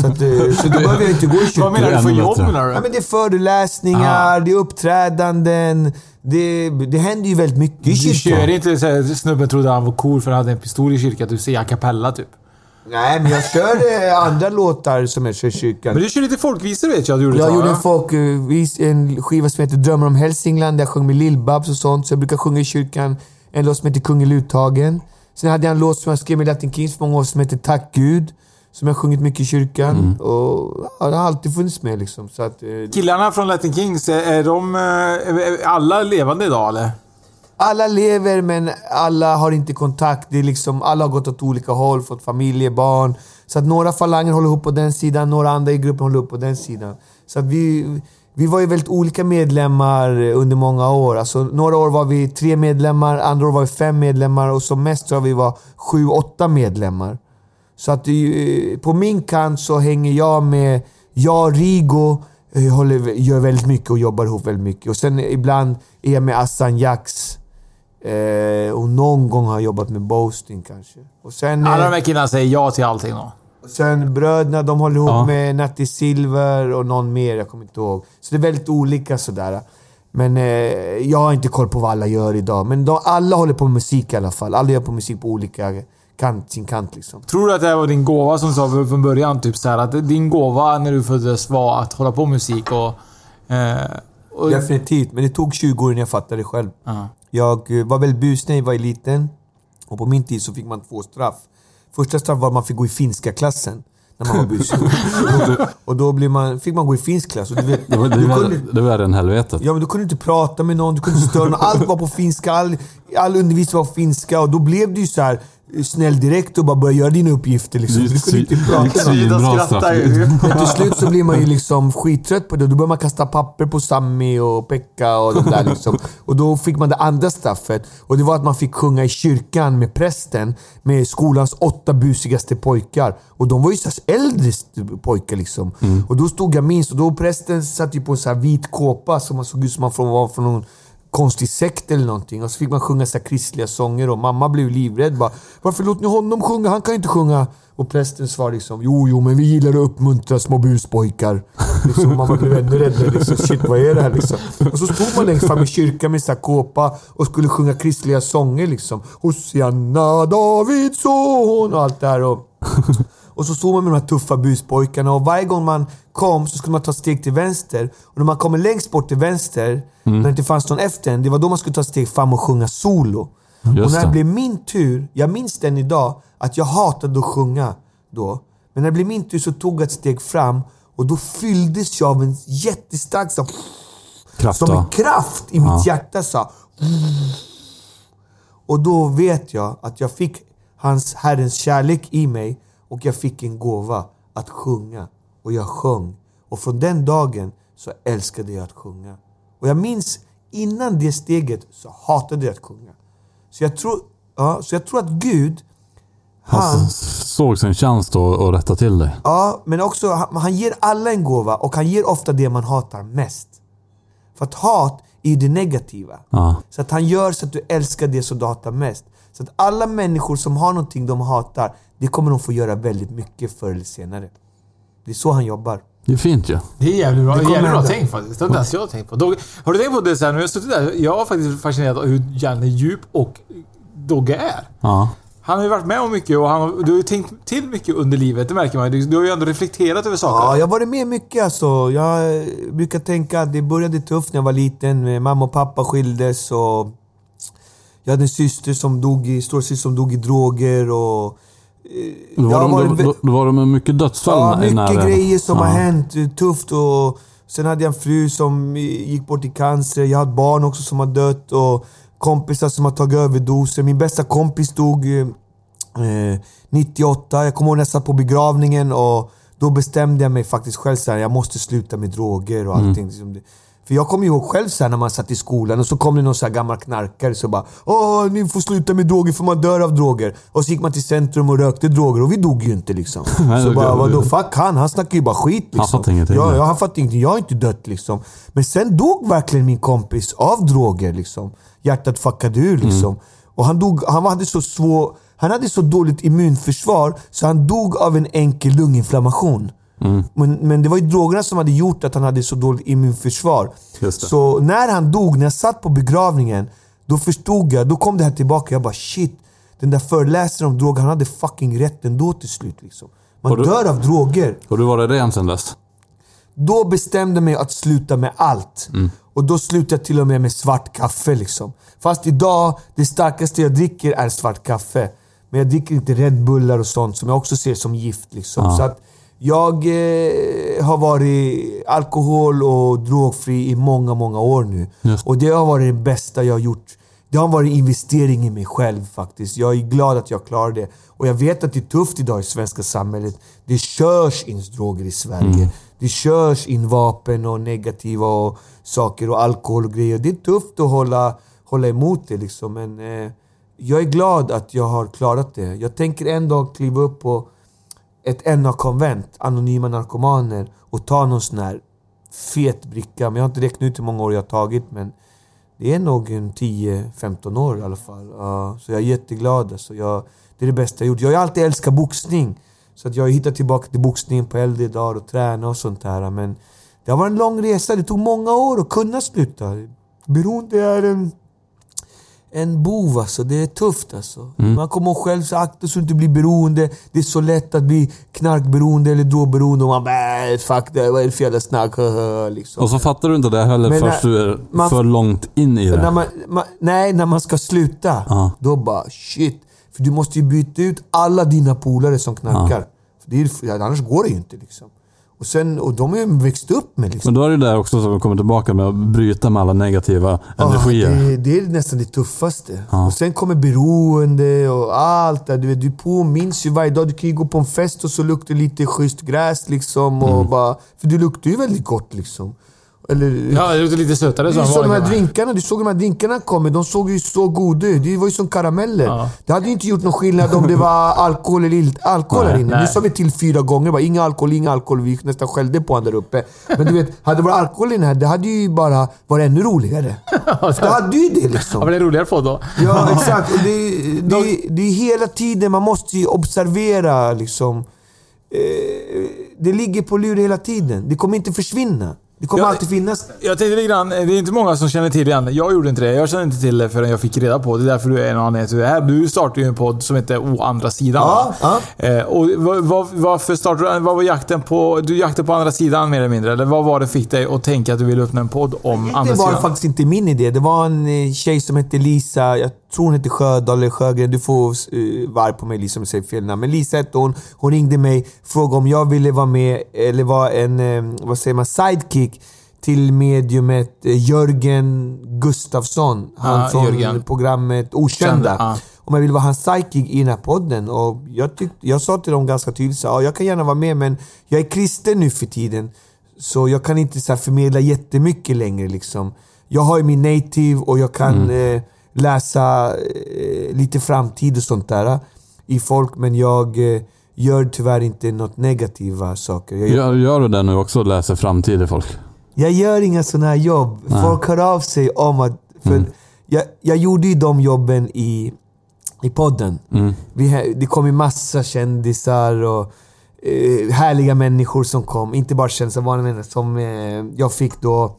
Så, att, eh, så då behöver jag inte gå i kyrkan. Vad menar du för jobb menar du? Ja, men det är föreläsningar, det är uppträdanden. Det, det händer ju väldigt mycket i Du kyrkan. kör inte så här, snubben trodde han var cool för han hade en pistol i kyrkan. Du säger a cappella typ. Nej, men jag kör eh, andra låtar som jag kör i kyrkan. Men du kör lite folkvisor vet jag du gjorde Jag gjorde en, va? folk, eh, vis- en skiva som heter Drömmar om Hälsingland där jag sjöng med Lill-Babs och sånt. Så jag brukar sjunga i kyrkan. En låt som heter Kungelutagen. Sen hade jag en låt som jag skrev med Latin Kings för många år som heter Tack Gud. Som jag sjungit mycket i kyrkan. Mm. Och ja, det har alltid funnits med liksom. Så att, eh, Killarna från Latin Kings, är de eh, är alla levande idag eller? alla lever men alla har inte kontakt. Det är liksom, alla har gått åt olika håll, fått familjer, barn. Så att några falanger håller ihop på den sidan, några andra i gruppen håller ihop på den sidan. Så att vi, vi var ju väldigt olika medlemmar under många år. Alltså, några år var vi tre medlemmar, andra år var vi fem medlemmar och som mest tror jag vi var sju, åtta medlemmar. Så att eh, på min kant så hänger jag med, jag och Rigo eh, håller, gör väldigt mycket och jobbar ihop väldigt mycket. Och sen ibland är jag med Assan Jax. Eh, och någon gång har jag jobbat med Boasting kanske. Och sen, Alla eh, de här killarna säger ja till allting då. och sen bröderna, de håller ihop Ja. med Natti Silver och någon mer, jag kommer inte ihåg. Så det är väldigt olika sådär. Men eh, jag har inte koll på vad alla gör idag. Men de, alla håller på med musik i alla fall. Alla gör på musik på olika kant, sin kant liksom. Tror du att det här var din gåva som du sa från början? Typ så här, att din gåva när du föddes var att hålla på med musik och... Eh, och Definitivt, men det tog 20 år innan jag fattade det själv. Ja. Jag eh, var väldigt busig när jag var liten. Och på min tid så fick man två straff. Första straff var att man fick gå i finska klassen. När man var busig. [LAUGHS] och då, blir man, fick man gå i finsk klass. Och du vet, Det var, det du kunde, det var än helvetet. Ja men du kunde inte prata med någon, du kunde inte störa någon. Allt var på finska, all, all undervisning var på finska. Och då blev du ju så här snäll direkt och bara börja göra dina uppgifter. Liksom. Du kunde inte prata. svinbra straff. Men [LAUGHS] till slut så blir man ju liksom skittrött på det. Då börjar man kasta papper på Sammy och Pekka och de där liksom. Och då fick man det andra straffet. Och det var att man fick sjunga i kyrkan med prästen med skolans åtta busigaste pojkar. Och de var ju så äldre pojkar liksom. Och då stod jag minst och då prästen satt ju på en så här vit kåpa som man såg ut som man var från någon konstig sekt eller någonting. Och så fick man sjunga så här kristliga sånger och mamma blev livrädd. Bara, Varför låter ni honom sjunga? Han kan inte sjunga. Och prästen svarade liksom, jo, jo, men vi gillar att uppmuntra små buspojkar. Liksom, [LAUGHS] mamma blev ännu räddare. Liksom, Shit, vad är det här liksom? Och så stod man längst fram i kyrkan med så kåpa och skulle sjunga kristliga sånger liksom. Hosianna Davids son och allt det här. Och, och så stod man med de här tuffa buspojkarna och varje gång man kom så skulle man ta steg till vänster. Och när man kommer längst bort till vänster, när det inte fanns någon efter en, det var då man skulle ta steg fram och sjunga solo. Just och när det det. blev min tur, jag minns den idag, att jag hatade att sjunga då. Men när det blev min tur så tog jag ett steg fram och då fylldes jag av en jättestark så, Kraft som en kraft i mitt hjärta. Så. Och då vet jag att jag fick hans Herrens kärlek i mig och jag fick en gåva att sjunga. Och jag sjöng. Och från den dagen så älskade jag att sjunga. Och jag minns innan det steget så hatade jag att sjunga. Så jag tror, ja, så jag tror att Gud, Han han, såg sin chans då att rätta till dig. ja, men också han, han ger alla en gåva och han ger ofta det man hatar mest. För att hat är ju det negativa. Ja. Så att han gör så att du älskar det som du hatar mest. Så att alla människor som har någonting de hatar, det kommer de få göra väldigt mycket förr eller senare. Det är så han jobbar. Det är fint ju. Det är jävligt bra, Det kommer jävligt bra tänkt faktiskt. Det har inte ens jag tänkt på. Dog, har du tänkt på det sen jag har suttit där? Jag var faktiskt fascinerad av hur jävla djup och Dogge är. Ja. Han har ju varit med om mycket och han, har- du har ju tänkt till mycket under livet, det märker man. Du, du har ju ändå reflekterat över saker. Ja, jag har varit med mycket alltså. Jag brukar tänka att det började tufft när jag var liten. Mamma och pappa skildes och... Jag hade en syster som dog i, storasyster som dog i droger och... Då var, de, varit då, då, var de med mycket dödsfall Ja, i mycket grejer som ja. har hänt. eh, Tufft och... Sen hade jag en fru som i- gick bort i cancer. Jag har ett barn också som har dött och kompisar som har tagit överdoser. Min bästa kompis dog eh, eh, 98. Jag kommer ihåg när jag satt på begravningen och då bestämde jag mig faktiskt själv så här, jag måste sluta med droger och allting. Liksom det- För jag kommer ihåg själv så här, när man satt i skolan och så kom det någon så gammal knarkare så bara Åh, ni får sluta med droger för man dör av droger. Och så gick man till centrum och rökte droger och vi dog ju inte liksom. [LAUGHS] Så bara, vadå fuck han? Han snackar ju bara skit liksom. Han fattar ingenting. Ja, ja, han fattar ingenting. Jag har inte dött liksom. Men sen dog verkligen min kompis av droger liksom. Hjärtat fuckade ur liksom. Och han dog, han hade så svår... Han hade så dåligt immunförsvar så han dog av en enkel lunginflammation. Men, men det var ju drogerna som hade gjort att han hade så dåligt immunförsvar. Så när han dog, när jag satt på begravningen, då förstod jag, då kom det här tillbaka. Jag bara shit, den där föreläsaren om droger, han hade fucking rätt ändå till slut. Liksom. Man du- dör av droger. Och du var ren sen dess? Då bestämde jag mig att sluta med allt. Och då slutade jag till och med med svart kaffe. Liksom. Fast idag, det starkaste jag dricker är svart kaffe. Men jag dricker inte Red Bullar och sånt som jag också ser som gift. Liksom. Så att jag eh, har varit alkohol och drogfri i många, många år nu. Just. Och det har varit det bästa jag har gjort. Det har varit investering i mig själv faktiskt. Jag är glad att jag klarar det. Och jag vet att det är tufft idag i svenska samhället. Det körs in droger i Sverige. Det körs in vapen och negativa och saker och alkohol och grejer. Det är tufft att hålla, hålla emot det liksom. Men eh, jag är glad att jag har klarat det. Jag tänker en dag kliva upp på ett NA-konvent, Anonyma Narkomaner, och ta någon sån här fet bricka. Men jag har inte räknat ut hur många år jag har tagit, men det är nog en 10-15 år i alla fall. Uh, så jag är jätteglad. Alltså. Jag, det är det bästa jag gjort. Jag har ju alltid älskat boxning. Så att jag har hittat tillbaka till boxningen på äldre dagar och träna och sånt där. Men det har varit en lång resa. Det tog många år att kunna sluta. Beroende är en, en bov alltså. Det är tufft alltså. Man kommer själv, så akta så du inte blir beroende. Det är så lätt att bli knarkberoende eller drogberoende. Och man bara äh, fuck det, vad är det för jävla snack? liksom. Och så fattar du inte det heller Men först när- du är man- för långt in i När det. man, man, nej, när man ska sluta. Ja. Då bara shit. För du måste ju byta ut alla dina polare som knarkar. För det är, annars går det ju inte liksom. Och, sen, och de har ju växt upp med liksom. Men då är det där också som kommer tillbaka med att bryta med alla negativa Ja, energier. det, det är nästan det tuffaste. Och sen kommer beroende och allt där. Du, vet, du påminns ju varje dag. Du kan ju gå på en fest och så luktar det lite schysst gräs liksom. Och Mm. bara, för det luktar ju väldigt gott liksom. Eller, Ja, det lite sötare det så är än som de här drinkarna. Du såg de här drinkarna kommer. De såg ju så goda ut. Det var ju som karameller. Ja. Det hade ju inte gjort någon skillnad om det var alkohol eller inte alkohol Nej, här inne. nej. Nu sa vi till fyra gånger bara, inga alkohol, inga alkohol. Vi nästan skällde på honom där uppe. Men du vet, hade det varit alkohol i den här, det hade ju bara varit ännu roligare. [LAUGHS] det hade ju det liksom. Ja, men det är roligare podd då. Ja, exakt. Och det, [LAUGHS] det, det är hela tiden, man måste ju observera liksom. Eh, det ligger på lur hela tiden. Det kommer inte försvinna. Det kommer Ja, alltid finnas där. Jag tänkte lite grann, det är inte många som känner till det än. Jag gjorde inte det. Jag kände inte till det förrän jag fick reda på det. Det är därför du är en anledning till det här. Du startade ju en podd som heter Å andra sidan. Ja, va? Eh, och vad, varför startade du den? Vad var jakten på? Du jaktade på andra sidan mer eller mindre? Eller vad var det fick dig att tänka att du ville öppna en podd om andra Det var sidan? faktiskt inte min idé. Det var en eh, tjej som hette Lisa, jag tror hon hette Sjödahl eller Sjögren. Du får uh, varg på mig Lisa om jag säger fel namn. Men Lisa hette hon. Hon ringde mig frågade om jag ville vara med, eller vara en, eh, vad säger man, sidekick till mediumet eh, Jörgen Gustafsson. Han Ja, från Jörgen. programmet Okända. Kända, ja. Om jag ville vara hans sidekick i den här podden. Och jag, tyck, jag sa till dem ganska tydligt så, ja, jag kan gärna vara med men jag är kristen nu för tiden. Så jag kan inte så här, förmedla jättemycket längre. Liksom. Jag har ju min native och jag kan eh, läsa eh, lite framtid och sånt där eh, i folk. Men jag eh, gör tyvärr inte något negativa saker. Jag gör, Gör, du det nu också? Läser framtid i folk? jag gör inga sådana här jobb. Nej. Folk hör av sig om att... För jag, jag gjorde ju de jobben i, i podden. Mm. Vi, det kom ju massa kändisar och eh, härliga människor som kom. Inte bara kändisar, vanliga människor. Som eh, jag fick då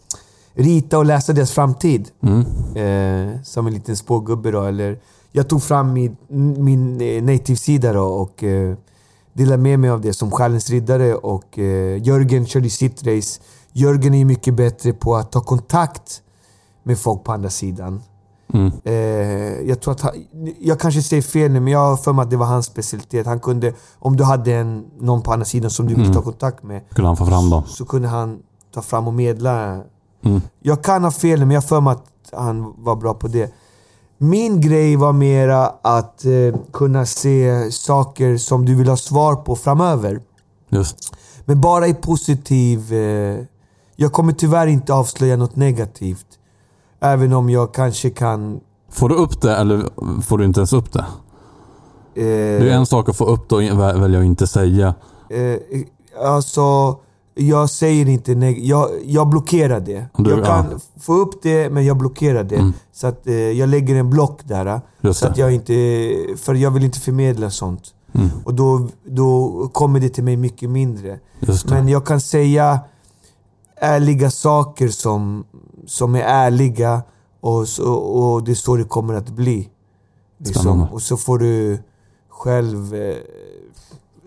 rita och läsa deras framtid. Mm. Eh, som en liten spågubbe då. Eller, jag tog fram min, min eh, native-sida då och eh, delade med mig av det som Själens Riddare. Och eh, Jörgen körde sitt race. Jörgen är mycket bättre på att ta kontakt med folk på andra sidan. Mm. Eh, jag tror att han, jag kanske säger fel nu, men jag har för mig att det var hans specialitet. Han kunde, om du hade en, någon på andra sidan som du ville Mm. ta kontakt med, Kunde han få fram dem? så kunde han ta fram och medla. Mm. Jag kan ha fel men jag för mig att han var bra på det. Min grej var mera att eh, kunna se saker som du vill ha svar på framöver. Just. Men bara i positiv... Eh, jag kommer tyvärr inte avslöja något negativt. Även om jag kanske kan... Får du upp det eller får du inte ens upp det? Eh, Det är en sak att få upp det och vä- välja att inte säga. Eh, alltså, jag säger inte nej. Jag, jag blockerar det. Du- jag kan ja. få upp det, men jag blockerar det. Mm. Så att eh, jag lägger en block där. eh, Just så det. att jag inte... För jag vill inte förmedla sånt. Mm. Och då, då kommer det till mig mycket mindre. Men jag kan säga ärliga saker som, som är ärliga och, så, och det är så det kommer att bli. Liksom. Och så får du själv eh,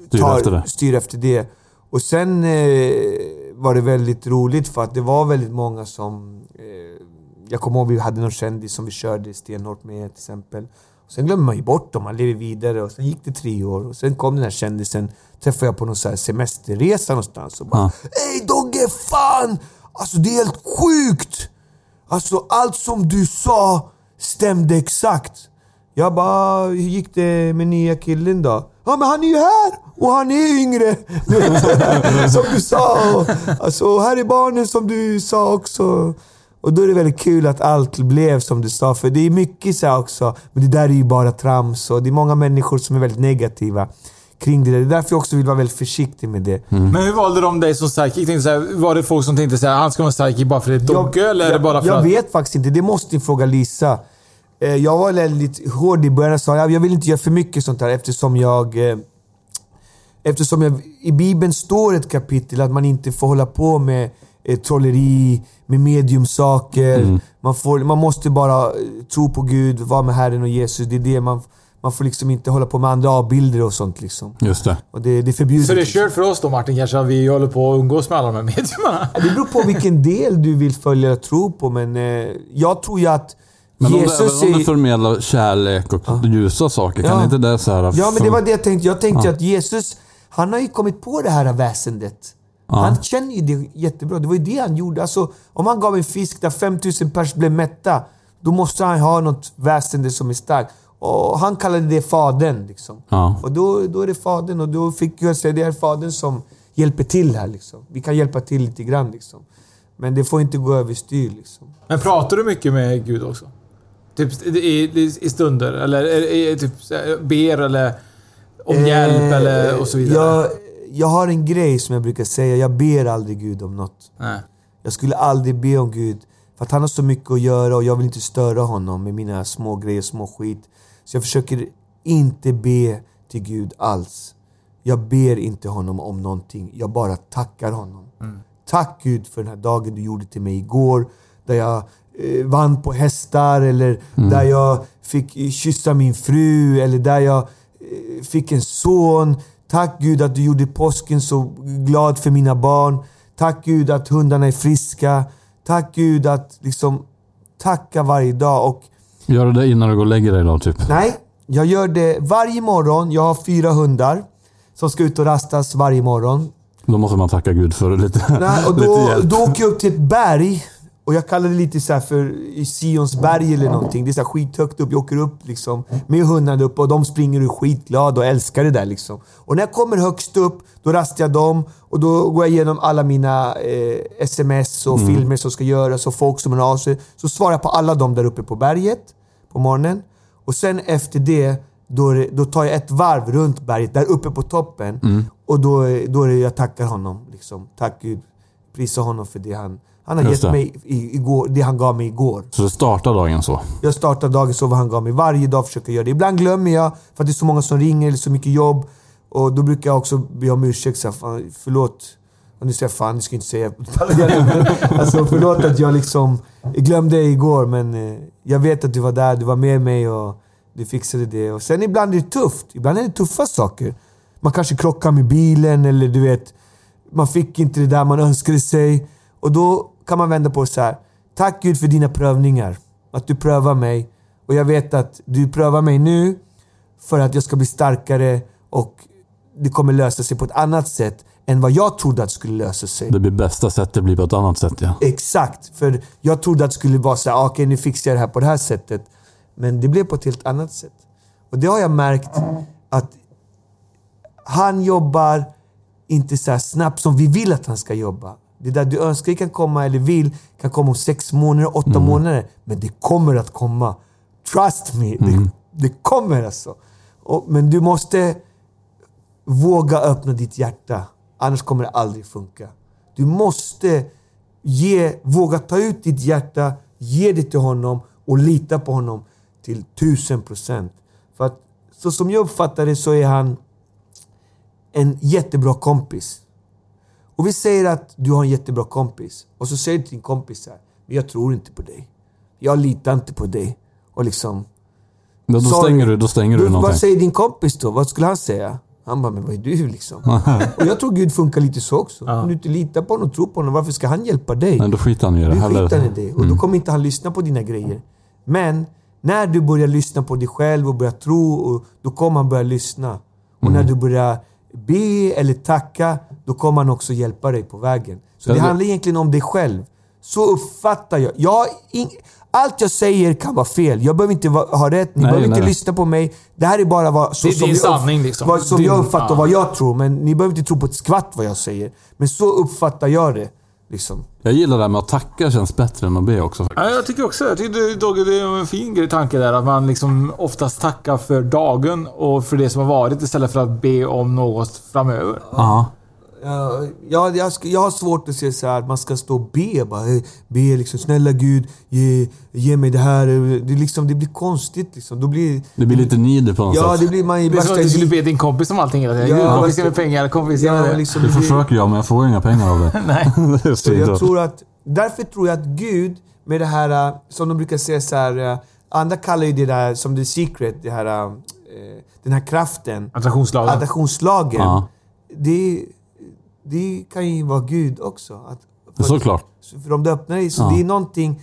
Styra efter det. styra efter det. Och sen eh, var det väldigt roligt för att det var väldigt många som... Eh, jag kommer ihåg vi hade någon kändis som vi körde stenhårt med till exempel. Och sen glömmer man ju bort dem, man lever vidare och sen gick det tre år och sen kom den här kändisen, träffade jag på någon så här semesterresa någonstans och bara Ja. Ey Dogge, fan! Alltså det är helt sjukt! Alltså allt som du sa stämde exakt. Jag bara, hur gick det med nya killen då? Ja men han är ju här! Och han är yngre! [LAUGHS] Som du sa. Och, alltså här är barnen som du sa också. Och då är det väldigt kul att allt blev som du sa. För det är mycket så också, men det där är ju bara trams. Och det är många människor som är väldigt negativa kring det där. Det är därför jag också vill vara väldigt försiktig med det. Men hur valde de dig som? Tänkte så här, var det folk som tänkte så här, han ska vara sidekick bara för det är Dogge eller är det bara för jag att... vet faktiskt inte. Det måste ni fråga Lisa. Eh, Jag var väldigt hård i början och sa jag jag vill inte göra för mycket sånt här eftersom jag... Eftersom jag, i Bibeln står ett kapitel att man inte får hålla på med eh, trolleri, med mediumsaker. Mm. Man, får, man måste bara eh, tro på Gud, vara med Herren och Jesus. Det är det man... Man får liksom inte hålla på med andra avbilder och sånt liksom. Just det. Och det, det är förbjudet. Så det är kört för oss då Martin kanske att vi håller på att umgås med alla de här mediumarna? Det beror på vilken del du vill följa och tro på, men eh, jag tror ju att Men om, Jesus om är... du förmedlar kärlek och ljusa saker, kan Ja. inte det så här... Ja, men det var det jag tänkte. Jag tänkte Ja. att Jesus, han har ju kommit på det här väsendet. Ja. Han känner ju det jättebra. Det var ju det han gjorde. Alltså, om han gav en fisk där 5000 pers blev mätta, då måste han ha något väsende som är starkt. Och han kallade det Fadern. Liksom. Ja. Och då, då är det Fadern och då fick jag säga det är Fadern som hjälper till här. Liksom. Vi kan hjälpa till lite grann. Liksom. Men det får inte gå överstyr liksom. Men pratar du mycket med Gud också? Typ i, i, i stunder? Eller är, typ ber eller om hjälp Eh, eller och så vidare? Jag, jag har en grej som jag brukar säga. Jag ber aldrig Gud om något. Nej. Jag skulle aldrig be om Gud. För att han har så mycket att göra och jag vill inte störa honom med mina små grejer, små skit. Så jag försöker inte be till Gud alls. Jag ber inte honom om någonting. Jag bara tackar honom. Tack Gud för den här dagen du gjorde till mig igår. Där jag eh, vann på hästar eller där jag fick kyssa min fru eller där jag fick en son. Tack Gud att du gjorde påsken så glad för mina barn. Tack Gud att hundarna är friska. Tack Gud att liksom tacka varje dag. Och Gör du det innan du går och lägger dig då, typ? nej, jag gör det varje morgon. Jag har fyra hundar som ska ut och rastas varje morgon. Då måste man tacka Gud för lite, Nej, och [LAUGHS] lite då, hjälp. då åker jag upp till ett berg. Och jag kallar det lite så här för i Sions berg eller någonting. Det är så här skithögt upp. Jag åker upp liksom med hundarna upp och de springer och är skitglada och älskar det där liksom. Och när jag kommer högst upp, då rastar jag dem och då går jag igenom alla mina eh, sms och Mm. filmer som ska göras och folk som hör av sig. Så svarar jag på alla dem där uppe på berget på morgonen. Och sen efter det, då, då tar jag ett varv runt berget där uppe på toppen. Mm. Och då, då är det jag tackar honom. Liksom. Tack Gud. Prisa honom för det han, han har Just gett det. mig i, igår, det han gav mig igår. Så det startar dagen så? Jag startar dagen så vad han gav mig. Varje dag försöker jag göra det. Ibland glömmer jag för att det är så många som ringer, eller så mycket jobb. Och då brukar jag också be om ursäkt. Så här, förlåt. Och nu säger jag fan, det ska jag inte säga. [LAUGHS] alltså förlåt att jag liksom glömde igår men eh, jag vet att du var där, du var med mig och du fixade det. Och sen ibland är det tufft. Ibland är det tuffa saker. Man kanske krockar med bilen eller du vet, man fick inte det där man önskade sig. Och då kan man vända på så här. Tack Gud för dina prövningar. Att du prövar mig. Och jag vet att du prövar mig nu för att jag ska bli starkare och det kommer lösa sig på ett annat sätt än vad jag trodde att det skulle lösa sig. Det blir bästa sättet blir på ett annat sätt ja. Exakt. För jag trodde att det skulle vara så här, "Ah, okej nu fixar jag det här på det här sättet. Men det blev på ett helt annat sätt. Och det har jag märkt att han jobbar inte så snabbt som vi vill att han ska jobba. Det där du önskar kan komma eller vill kan komma om sex månader, åtta månader. Men det kommer att komma. Trust me. Det, det kommer alltså. Och, men du måste våga öppna ditt hjärta. Annars kommer det aldrig funka. Du måste ge, våga ta ut ditt hjärta, ge det till honom och lita på honom till tusen procent. För att så som jag uppfattar det så är han en jättebra kompis. Och vi säger att du har en jättebra kompis. Och så säger du till din kompis så här, men jag tror inte på dig. Jag litar inte på dig. Och liksom... Då Sorry. stänger du, då stänger du Vad någonting. säger din kompis då? Vad skulle han säga? Han bara, men vad är du liksom? [LAUGHS] och jag tror Gud funkar lite så också. Om du inte litar på honom och tror på honom, varför ska han hjälpa dig? Nej, då skiter han i det. Du Hellre- skiter i det. Och då Mm. kommer inte han lyssna på dina grejer. Men när du börjar lyssna på dig själv och börjar tro, och då kommer han börja lyssna. Och Mm. när du börjar be eller tacka, då kommer han också hjälpa dig på vägen. Så det det- handlar egentligen om dig själv. Så uppfattar jag. jag allt jag säger kan vara fel. Jag behöver inte ha rätt. Ni Nej, behöver inte nej. lyssna på mig. Det här är bara vad, så Det är som, din jag, sanning, liksom. vad, som Din- jag uppfattar ja. och vad jag tror. Men ni behöver inte tro på ett skvatt vad jag säger. Men så uppfattar jag det. Liksom. Jag gillar det här med att tacka känns bättre än att be också. Ja, jag tycker också jag tycker det, Dogge, det är en fin grej tanke där. Att man liksom oftast tackar för dagen och för det som har varit istället för att be om något framöver. Ja. Ja, jag, jag, jag har svårt att se så här att man ska stå och be. Bara, "Hej, be liksom, snälla Gud, ge, ge mig det här. Det, liksom, det blir konstigt. Liksom. Då blir, Det blir lite needy på något ja, sätt. det blir man i Det är som att du skulle be din kompis om allting hela tiden. Ja, kompis ge mig pengar. Kompis Ja, det. liksom, Det försöker jag, men jag får inga pengar av det. [LAUGHS] Nej. Så jag tror att, därför tror jag att Gud, med det här, äh, som de brukar säga så här, äh, andra kallar ju det där som the secret, det här, den här kraften. Attraktionslagen. Attraktionslagen. Ja. Det, det kan ju vara Gud också. Att, Det är såklart. för om du öppnar dig, så Ja. det är någonting,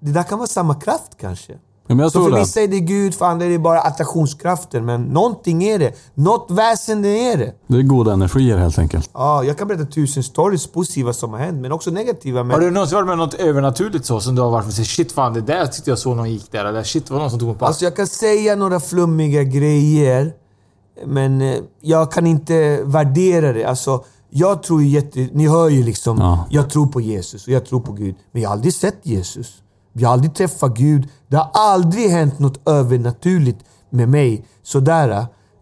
det där kan vara samma kraft kanske. Ja, men jag så tror för det. vissa är det Gud, för andra är det bara attraktionskraften. Men någonting är det. Något väsen är det. Det är goda energier helt enkelt. Ja, jag kan berätta tusen stories positiva som har hänt, men också negativa. Men... Har du någonsin varit med om något övernaturligt så som du har varit med? Shit fan, det där tyckte jag såg någon gick där. Eller shit, det var någon som tog mig på Alltså jag kan säga några flummiga grejer, men eh, jag kan inte värdera det. Alltså, jag tror ju jätte... Ni hör ju liksom, Ja. jag tror på Jesus och jag tror på Gud. Men jag har aldrig sett Jesus. Jag har aldrig träffat Gud. Det har aldrig hänt något övernaturligt med mig. Sådär.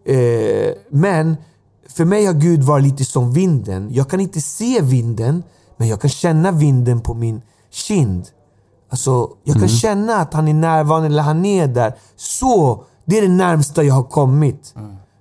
Eh, men för mig har Gud varit lite som vinden. Jag kan inte se vinden, men jag kan känna vinden på min kind. Alltså, jag kan Mm. känna att han är närvarande eller han är där. Så, det är det närmsta jag har kommit.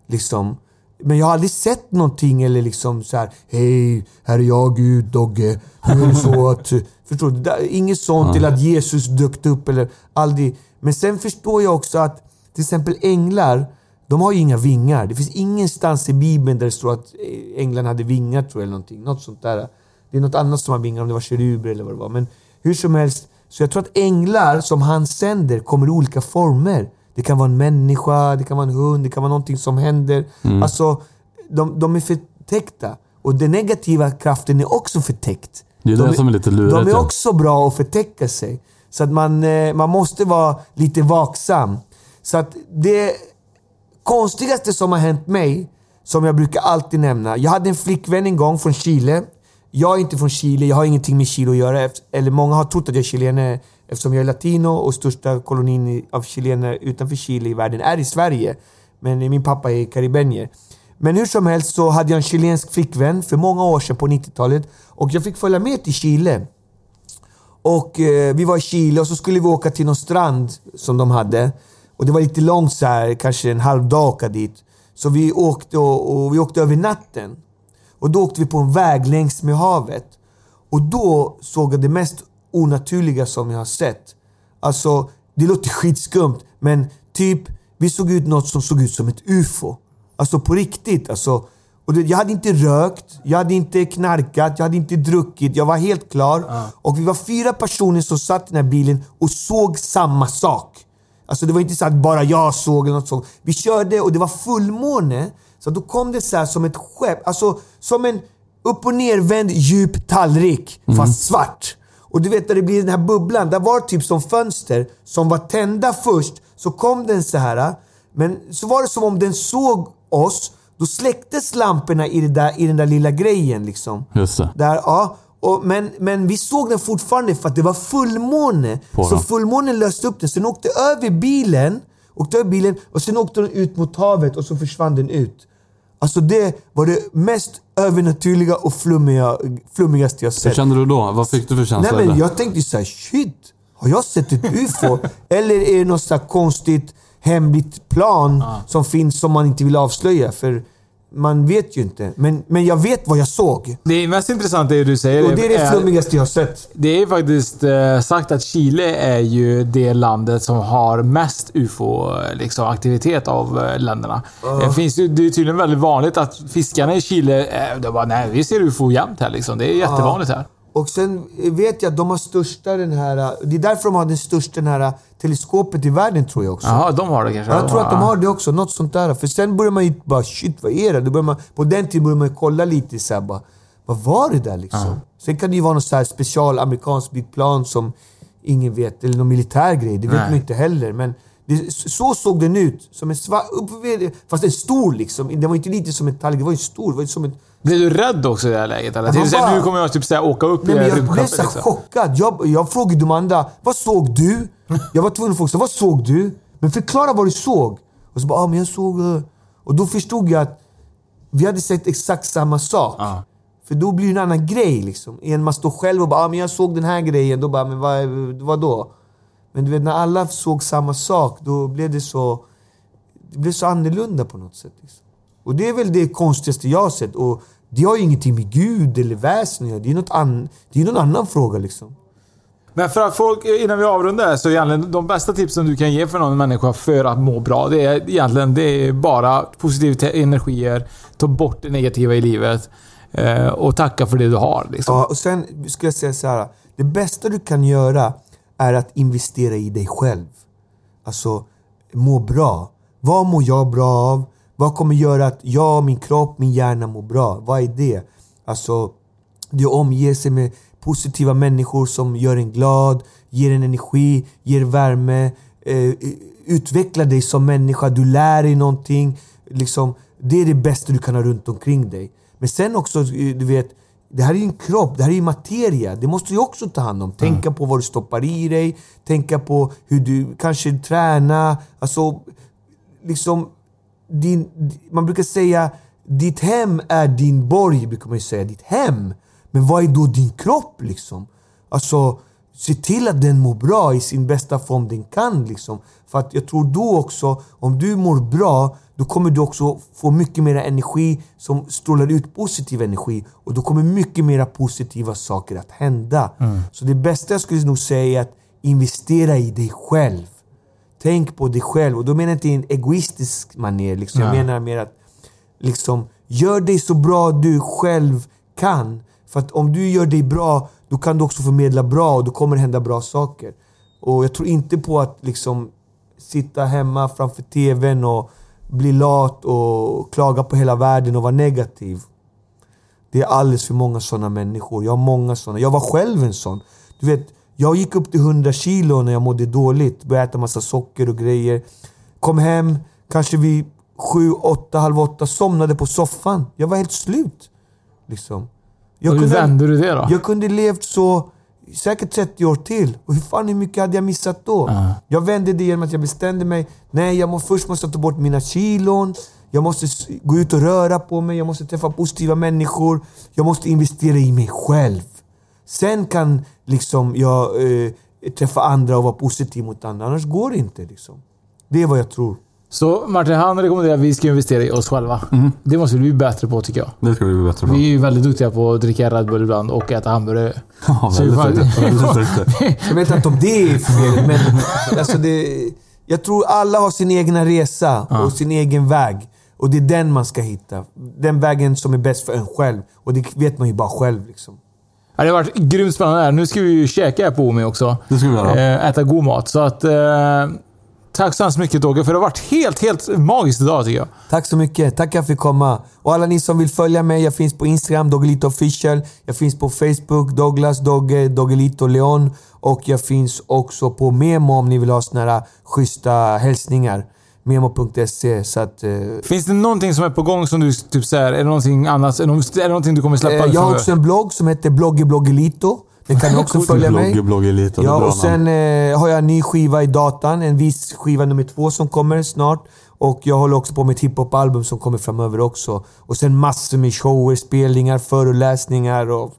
Liksom. Men jag har aldrig sett någonting eller liksom så här. Hej, här är jag Gud, Dogge. Nu är det så [LAUGHS] att... Förstår du? Inget sånt. Eller att Jesus dök upp eller aldrig. Men sen förstår jag också att till exempel änglar, de har ju inga vingar. Det finns ingenstans i Bibeln där det står att eh, änglarna hade vingar tror jag. Eller någonting. Något sånt där. Det är något annat som har vingar, om det var keruber eller vad det var. Men hur som helst, så jag tror att änglar som han sänder kommer i olika former. Det kan vara en människa, det kan vara en hund, det kan vara någonting som händer. Mm. Alltså, de, de är förtäckta. Och den negativa kraften är också förtäckt. Det är de det som är lite lurigt. De är ja. också bra att förtäcka sig. Så att man, eh, man måste vara lite vaksam. Så att det konstigaste som har hänt mig, som jag brukar alltid nämna. Jag hade en flickvän en gång från Chile. Jag är inte från Chile, jag har ingenting med Chile att göra. Eller många har trott att jag är chilenare eftersom jag är latino och största kolonin av chilenare utanför Chile i världen är i Sverige. Men min pappa är karibenier. Men hur som helst så hade jag en chilensk flickvän för många år sedan på 90-talet. Och jag fick följa med till Chile. Och eh, vi var i Chile och så skulle vi åka till någon strand som de hade. Och det var lite långt så här, kanske en halv dag åka dit. Så vi åkte och, och vi åkte över natten. Och då åkte vi på en väg längs med havet. Och då såg jag det mest onaturliga som jag har sett. Alltså, det låter skitskumt, men typ, vi såg ut något som såg ut som ett UFO. Alltså på riktigt. Alltså, och det, jag hade inte rökt, jag hade inte knarkat, jag hade inte druckit. Jag var helt klar. Och vi var fyra personer som satt i den här bilen och såg samma sak. Alltså det var inte så att bara jag såg eller något sånt. Vi körde och det var fullmåne. Så då kom det så här som ett skepp. Alltså som en upp och nervänd djup tallrik, fast svart. Och du vet när det blir den här bubblan, där var typ som fönster som var tända först. Så kom den så här. Men så var det som om den såg oss. Då släcktes lamporna i, där, i den där lilla grejen liksom. Just det. Där, ja. Och, men, men vi såg den fortfarande för att det var fullmåne. Så fullmånen löste upp den. Sen åkte över bilen, åkte över bilen och sen åkte den ut mot havet och så försvann den ut. Alltså det var det mest övernaturliga och flummiga, flummigaste jag Hur sett. kände du då? Vad fick du för känsla? Nej men jag tänkte såhär, shit. Har jag sett ett UFO? [LAUGHS] Eller är det något konstigt hemligt plan som finns som man inte vill avslöja? För man vet ju inte. Men, men jag vet vad jag såg. Det mest intressanta är det du säger. Och det är det flummigaste jag har sett. Det är faktiskt eh, sagt att Chile är ju det landet som har mest UFO-aktivitet av eh, länderna. Det, finns ju, det är tydligen väldigt vanligt att fiskarna i Chile, eh, de bara nej vi ser UFO jämt här liksom. Det är jättevanligt här. Och sen vet jag att de har största den här... Det är därför de har den största den här teleskopet i världen tror jag också. Jaha, de har det kanske? Jag tror att de har det också, något sånt där. För sen börjar man ju bara shit vad är det? Då börjar man, på den tiden börjar man kolla lite så här, bara, Vad var det där liksom? Sen kan det ju vara något så här special amerikanskt byggt plan som ingen vet. Eller någon militär grej, det vet Nej. man inte heller. Men det, så såg den ut. Som en svart... Fast en stor liksom. Den var inte lite som en tallrik, det var ju stor. Det var som ett, Blev du rädd också i det här läget? Eller? Exempel, bara- nu kommer jag typ säga åka upp Nej, i men jag blev rymdskeppet. så Liksom. chockad. Jag, jag frågade de andra, vad såg du? Jag var tvungen att fråga, vad såg du? Men förklara vad du såg. Och så bara, ah, men jag såg... eh." Och då förstod jag att vi hade sett exakt samma sak. För då blir det en annan grej liksom. En man står själv och bara, ah, men jag såg den här grejen. Då bara, men vad, vad då? Men du vet, när alla såg samma sak, då blev det så... Det blev så annorlunda på något sätt. Liksom. Och det är väl det konstigaste jag har sett. Och det har ju ingenting med Gud eller väsen att göra. Det är något an, det är någon annan fråga liksom. Men för att folk, innan vi avrundar så egentligen de bästa tipsen du kan ge för någon människa för att må bra, det är egentligen det är bara positiva energier, ta bort det negativa i livet eh, och tacka för det du har. Liksom. Ja, och sen skulle jag säga så här. Det bästa du kan göra är att investera i dig själv. Alltså, må bra. Vad mår jag bra av? Vad kommer göra att jag, min kropp, min hjärna mår bra? Vad är det? Alltså, det omger sig med positiva människor som gör en glad, ger en energi, ger värme, eh, utvecklar dig som människa, du lär dig någonting. Liksom, det är det bästa du kan ha runt omkring dig. Men sen också, eh, du vet, det här är ju en kropp, det här är ju materia. Det måste du också ta hand om. Tänka på vad du stoppar i dig, tänka på hur du kanske tränar. Alltså, liksom, din, man brukar säga ditt hem är din borg, brukar man säga. Ditt hem. Men vad är då din kropp liksom? Alltså, se till att den mår bra i sin bästa form den kan. Liksom. För att jag tror då också, om du mår bra, då kommer du också få mycket mer energi som strålar ut positiv energi. Och då kommer mycket mer positiva saker att hända. Mm. Så det bästa jag skulle nog säga är att investera i dig själv. Tänk på dig själv. Och då menar jag inte i en egoistisk manér. Liksom. Jag menar mer att liksom, gör dig så bra du själv kan. För att om du gör dig bra, då kan du också förmedla bra och då kommer det hända bra saker. Och jag tror inte på att liksom sitta hemma framför TVn och bli lat och klaga på hela världen och vara negativ. Det är alldeles för många sådana människor. Jag har många sådana. Jag var själv en sån. Du vet, jag gick upp till 100 kilo när jag mådde dåligt. Började äta massa socker och grejer. Kom hem, kanske vid 7, 8, halv 8, somnade på soffan. Jag var helt slut. Liksom. Och hur vände du det då? Jag kunde levt så säkert 30 år till. Och hur fan hur mycket hade jag missat då? Jag vände det genom att jag bestämde mig. Nej, jag må, först måste jag ta bort mina kilon. Jag måste gå ut och röra på mig. Jag måste träffa positiva människor. Jag måste investera i mig själv. Sen kan liksom jag eh, träffa andra och vara positiv mot andra. Annars går det inte. Liksom. Det är vad jag tror. Så Martin, han rekommenderar att vi ska investera i oss själva. Det måste vi bli bättre på tycker jag. Det ska vi bli bättre på. Vi är ju väldigt duktiga på att dricka Red Bull ibland och äta hamburgare. Ja, duktiga. [LAUGHS] Väldigt duktiga. Jag vet inte om det är fel, men alltså det, jag tror alla har sin egna resa och sin egen väg. Och det är den man ska hitta. Den vägen som är bäst för en själv. Och det vet man ju bara själv. Liksom. Ja, det har varit grymt spännande här. Nu ska vi ju käka här på Omi också. Det ska vi göra. Eh, äta god mat. Så att... Eh, tack så hemskt mycket Dogge, för det har varit helt, helt magiskt idag tycker jag. Tack så mycket. Tack att jag fick komma. Och alla ni som vill följa mig, jag finns på Instagram, Doggelito official. Jag finns på Facebook, Douglas Dogge, Doggelito Leon. Och jag finns också på Memo om ni vill ha såna här schyssta hälsningar. Memo.se. Så att... Eh, Finns det någonting som är på gång som du typ säger, är det någonting annat? Är det någonting du kommer släppa? Eh, jag har också en blogg som heter Blogge Bloggelito. Den kan ni [LAUGHS] också följa mig. Blogger, blogger lite. Ja, och sen eh, har jag en ny skiva i datan. En viss skiva nummer två som kommer snart. Och jag håller också på med ett hiphop-album som kommer framöver också. Och sen massor med shower, spelningar, föreläsningar och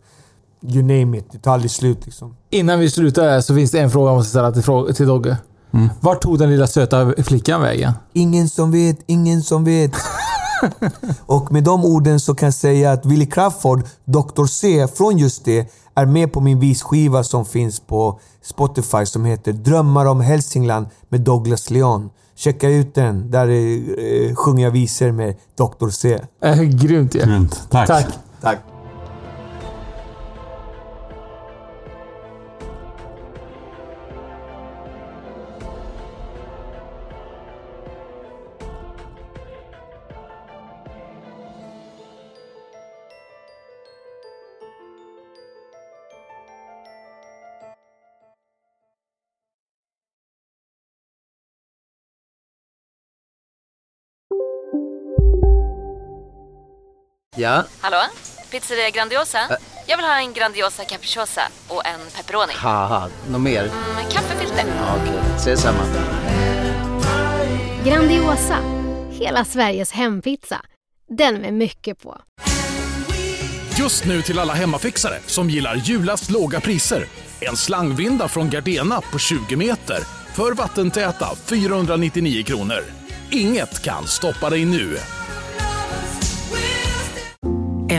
you name it. Det tar aldrig slut liksom. Innan vi slutar här så finns det en fråga jag måste ställa till, till Dogge. Mm. Vart tog den lilla söta flickan vägen? Ingen som vet, ingen som vet. [LAUGHS] och med de orden så kan jag säga att Willie Crawford, Dr. C från just det, är med på min visskiva som finns på Spotify som heter Drömmar om Hälsingland med Douglas Leon. Checka ut den. Där eh, sjunger jag visor med Dr. C. Eh, grymt ju. Grymt. Tack. Tack. Tack. Ja, Hallå? Pizzeria Grandiosa? Jag vill ha en Grandiosa capriciosa och en pepperoni. något mer? Med kaffefilter. Ja, Okej, ses samma. Grandiosa, hela Sveriges hempizza. Den med mycket på. Just nu till alla hemmafixare som gillar julast låga priser. En slangvinda från Gardena på 20 meter för vattentäta 499 kronor. Inget kan stoppa dig nu.